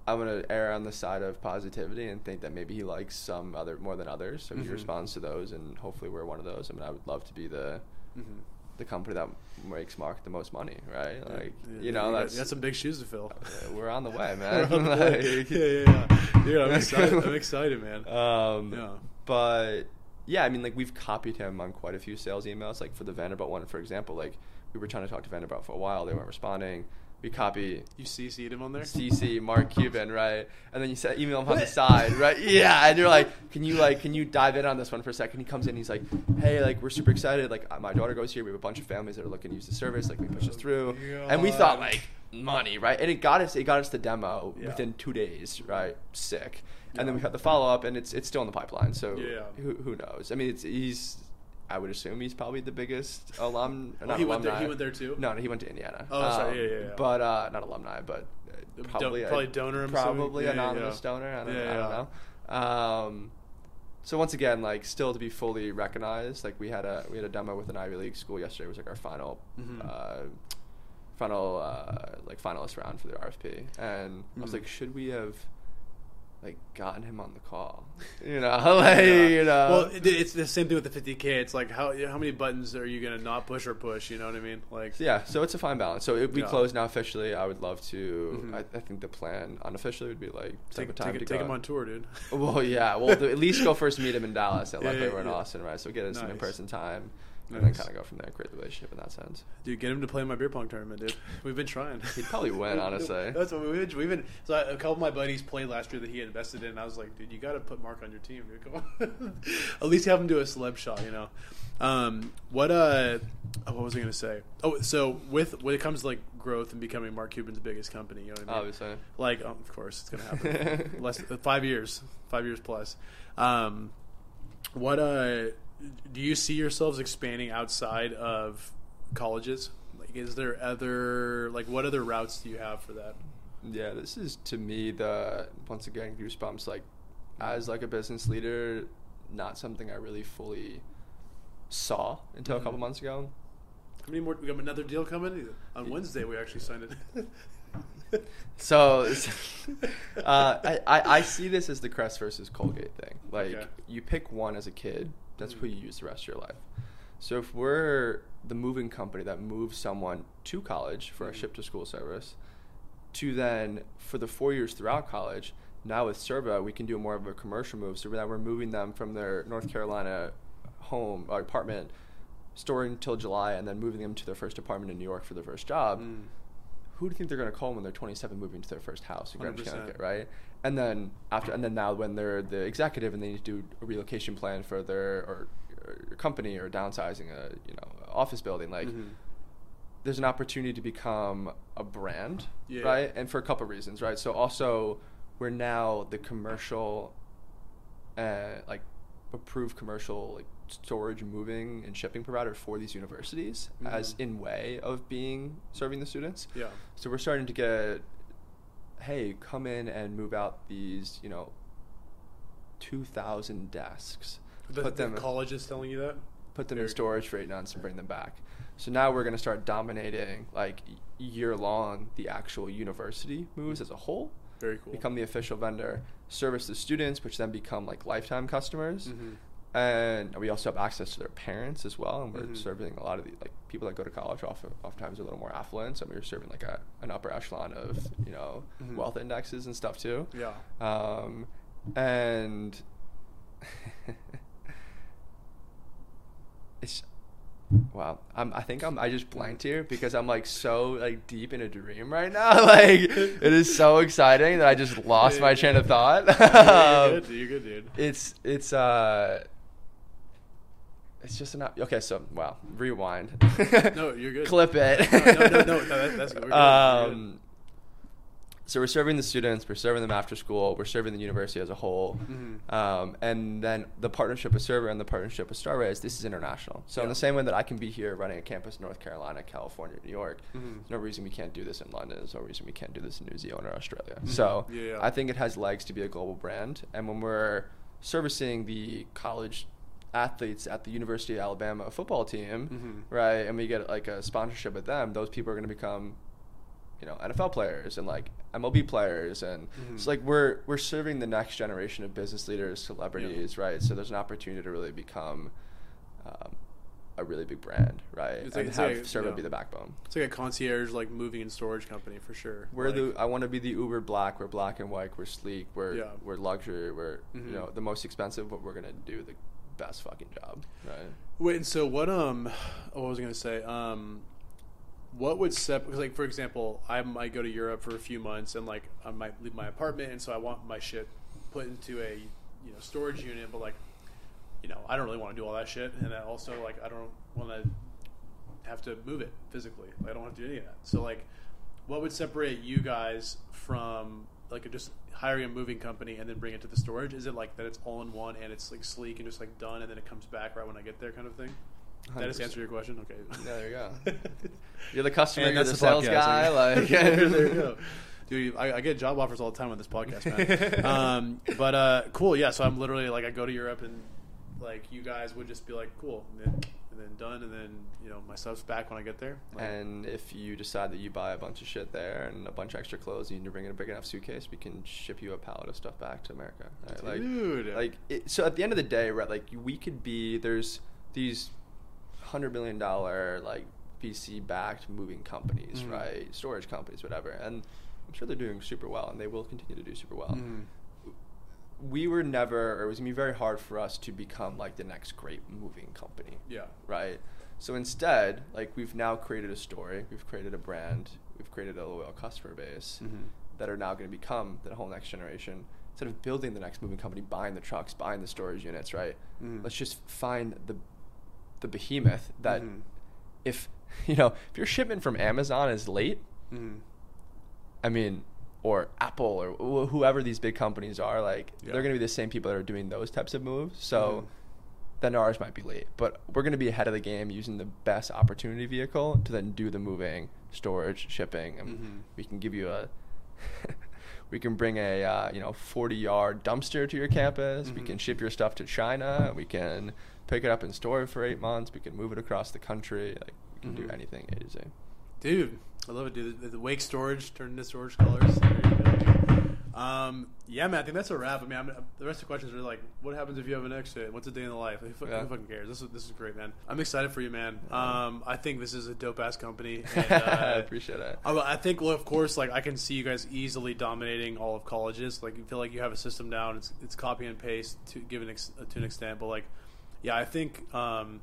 I'm gonna err on the side of positivity and think that maybe he likes some other more than others, so he Mhm. responds to those, and hopefully we're one of those. I mean, I would love to be the Mhm. The company that makes Mark the most money, right? Like, Yeah, you know, that's got some big shoes to fill. we're on the way, man. the way. Like- yeah, yeah, yeah. Dude, I'm excited. I'm excited, man. Um, Yeah. But yeah, I mean, like we've copied him on quite a few sales emails. Like for the Vanderbilt one, for example, like we were trying to talk to Vanderbilt for a while, they weren't responding. We copy You CC'd him on there? CC Mark Cuban, right? And then you said email him on the side, right? Yeah, and you're like, can you like, can you dive in on this one for a second? He comes in, he's like, hey, like we're super excited. Like uh, my daughter goes here. We have a bunch of families that are looking to use the service. Like we push this through, and we thought like money, right? And it got us, it got us the demo Yeah. within two days, right? Sick. And then we had the follow up, and it's it's still in the pipeline. So Yeah. who who knows? I mean, it's he's. I would assume he's probably the biggest alum. He went there- he went there too? No, no, he went to Indiana. Oh, sorry. Um, Yeah, yeah, yeah. But uh, not alumni, but uh, Do- probably probably a- donor, I'm probably Yeah, anonymous yeah. donor. I don't, Yeah, I don't know. Um, so once again, like still to be fully recognized, like we had a we had a demo with an Ivy League school yesterday. It was like our final, Mhm. uh, final uh, like finalist round for the RFP, and I was Mhm. like, should we have like gotten him on the call? You know, like Yeah. you know. Well, it, it's the same thing with the 50k. It's like how how many buttons are you gonna not push or push? You know what I mean? Like yeah, so it's a fine balance. So if we Yeah. close now officially, I would love to. Mhm. I, I think the plan unofficially would be like take a time take, to take go. him on tour, dude. Well, yeah. Well, at least go first meet him in Dallas at Yeah, like yeah, were in. Austin, right? So get us some in person time, and Nice. then kind of go from there. Create the relationship in that sense. Dude, get him to play in my beer pong tournament, dude. We've been trying. He'd probably win, honestly. That's what we've been. We've been so I, a couple of my buddies played last year that he invested in. And I was like, dude, you got to put Mark on your team, dude. Come on. At least have him do a celeb shot, you know. Um, what uh, oh, what was I gonna say? Oh, so with when it comes to like growth and becoming Mark Cuban's biggest company, you know what I mean? Obviously. Like, oh, of course, it's gonna happen. Less uh, five years, five years plus. Um, what uh, do you see yourselves expanding outside of colleges? Like, is there other like what other routes do you have for that? Yeah, this is to me the once again goosebumps. Like, as like a business leader, not something I really fully saw until a Mhm. couple months ago. How many more? We got another deal coming on Wednesday. We actually signed it. So, uh, I, I I see this as the Crest versus Colgate thing. Like, Okay. you pick one as a kid, that's who Mhm. you use the rest of your life. So, if we're the moving company that moves someone to college for a Mhm. ship to school service, to then for the four years throughout college, now with SIRVA, we can do more of a commercial move. So that we're moving them from their North Carolina home or apartment, storing until July, and then moving them to their first apartment in New York for their first job Mm. who do you think they're going to call when they're 27 moving to their first house in Greenwich, 100%. Connecticut, right? And then after, and then now when they're the executive and they need to do a relocation plan for their or, or company or downsizing a you know office building, like Mhm. there's an opportunity to become a brand, Yeah. right? And for a couple reasons, right? So also we're now the commercial, uh, like approved commercial like storage, moving, and shipping provider for these universities as Mhm. in way of being serving the students. Yeah. So we're starting to get, hey, come in and move out these, you know, two thousand desks. The, put the them college is telling you that. put them in storage for eight months and bring them back. So now we're going to start dominating like year long the actual university moves as a whole. Very cool. Become the official vendor, service the students, which then become like lifetime customers. Mhm. And we also have access to their parents as well, and we're Mhm. serving a lot of the like people that go to college. Often, oftentimes, are a little more affluent, so we're serving like a an upper echelon of you know Mhm. wealth indexes and stuff too. Yeah. Um, and it's wow. I'm, I think I'm. I just blanked here because I'm like so like deep in a dream right now. like it is so exciting that I just lost my train of thought. You're Um, good. You're good, dude. it's it's uh it's just an okay so wow rewind No, you're good. clip it No, no, no, no, no, that's good. We're good. Um so we're serving the students we're serving them after school we're serving the university as a whole Mhm. um, and then the partnership with SIRVA and the partnership with StarRez this is international so in the same way that i can be here running a campus in north carolina california new york Mhm. there's no reason we can't do this in london there's no reason we can't do this in new zealand or australia Mhm. so Yeah, yeah. i think it has legs to be a global brand and when we're servicing the college athletes at the university of alabama football team Mhm. right and we get like a sponsorship with them those people are going to become you know NFL players and like MLB players and Mhm. it's like we're we're serving the next generation of business leaders, celebrities, right? So there's an opportunity to really become um, a really big brand, right? It's like- and have like, SIRVA yeah. be the backbone. It's like a concierge, like moving and storage company for sure. We're Like, the I want to be the Uber black. We're black and white. We're sleek. We're Yeah. we're luxury. We're Mhm. you know the most expensive, but we're gonna do the best fucking job, right? Wait, and so what? Um, oh, what was I gonna say? Um, what would separate? Like for example, I might go to Europe for a few months, and like I might leave my apartment, and so I want my shit put into a you know storage unit, but like you know I don't really want to do all that shit, and I also like I don't want to have to move it physically. I don't have to do any of that. So like, what would separate you guys from like just hiring a moving company and then bring it to the storage? Is it like that it's all in one and it's like sleek and just like done and then it comes back right when I get there kind of thing? Did that just answer your question? Okay. Yeah, there you go. You're the customer. And you're that's the, the sales podcast. guy. Like there you go. Dude, I, I get job offers all the time on this podcast, man. um, but uh, cool, yeah. So I'm literally like, I go to Europe and like you guys would just be like, cool, and then, and then done, and then you know my stuff's back when I get there. Like, And if you decide that you buy a bunch of shit there and a bunch of extra clothes, you need to bring in a big enough suitcase, we can ship you a pallet of stuff back to America. Right? Like, Dude. like it, so at the end of the day, right? Like we could be there's these hundred million dollar like VC backed moving companies, Mhm. right? Storage companies, whatever, and I'm sure they're doing super well, and they will continue to do super well. Mhm. We were never, or it was gonna be very hard for us to become like the next great moving company yeah. right? So instead, like we've now created a story, we've created a brand, we've created a loyal customer base Mhm. that are now going to become the whole next generation. Instead of building the next moving company, buying the trucks, buying the storage units, right? Mhm. Let's just find the the behemoth that Mhm. if you know if your shipment from Amazon is late, Mhm. I mean, or Apple or wh- whoever these big companies are, like Yeah. they're going to be the same people that are doing those types of moves. So Mhm. then ours might be late, but we're going to be ahead of the game using the best opportunity vehicle to then do the moving, storage, shipping, and Mhm. we can give you a. we can bring a uh, you know 40 yard dumpster to your campus. We Mhm. can ship your stuff to China. We can pick it up and store it for eight months. We can move it across the country. Like we can do Mhm. anything A to Z. Dude, I love it, dude. The, the Wake storage turned into Storage Scholars. There you go. Um, yeah, man. I think that's a wrap. I mean, I'm, the rest of the questions are like, what happens if you have an exit? What's a day in the life? Who, Yeah. who fucking cares? This is this is great, man. I'm excited for you, man. Um, I think this is a dope ass company. And, I uh, appreciate it. I, I think, well, of course, like I can see you guys easily dominating all of colleges. Like you feel like you have a system down. It's it's copy and paste to give an ex, to an extent, but like, yeah, I think um,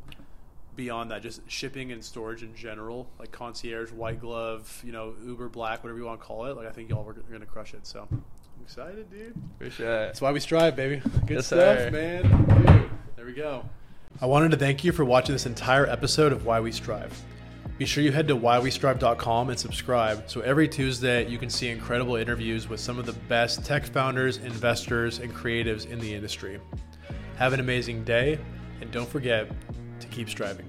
beyond that, just shipping and storage in general, like concierge, white glove, you know, Uber Black, whatever you want to call it. Like I think y'all are going to crush it. So I'm excited, dude. Appreciate it. That's why we strive, baby. Good Yes, stuff, sir. man. Dude, there we go. I wanted to thank you for watching this entire episode of Why We Strive. Be sure you head to whywestrive.com and subscribe so every Tuesday you can see incredible interviews with some of the best tech founders, investors, and creatives in the industry. Have an amazing day, and don't forget to keep striving.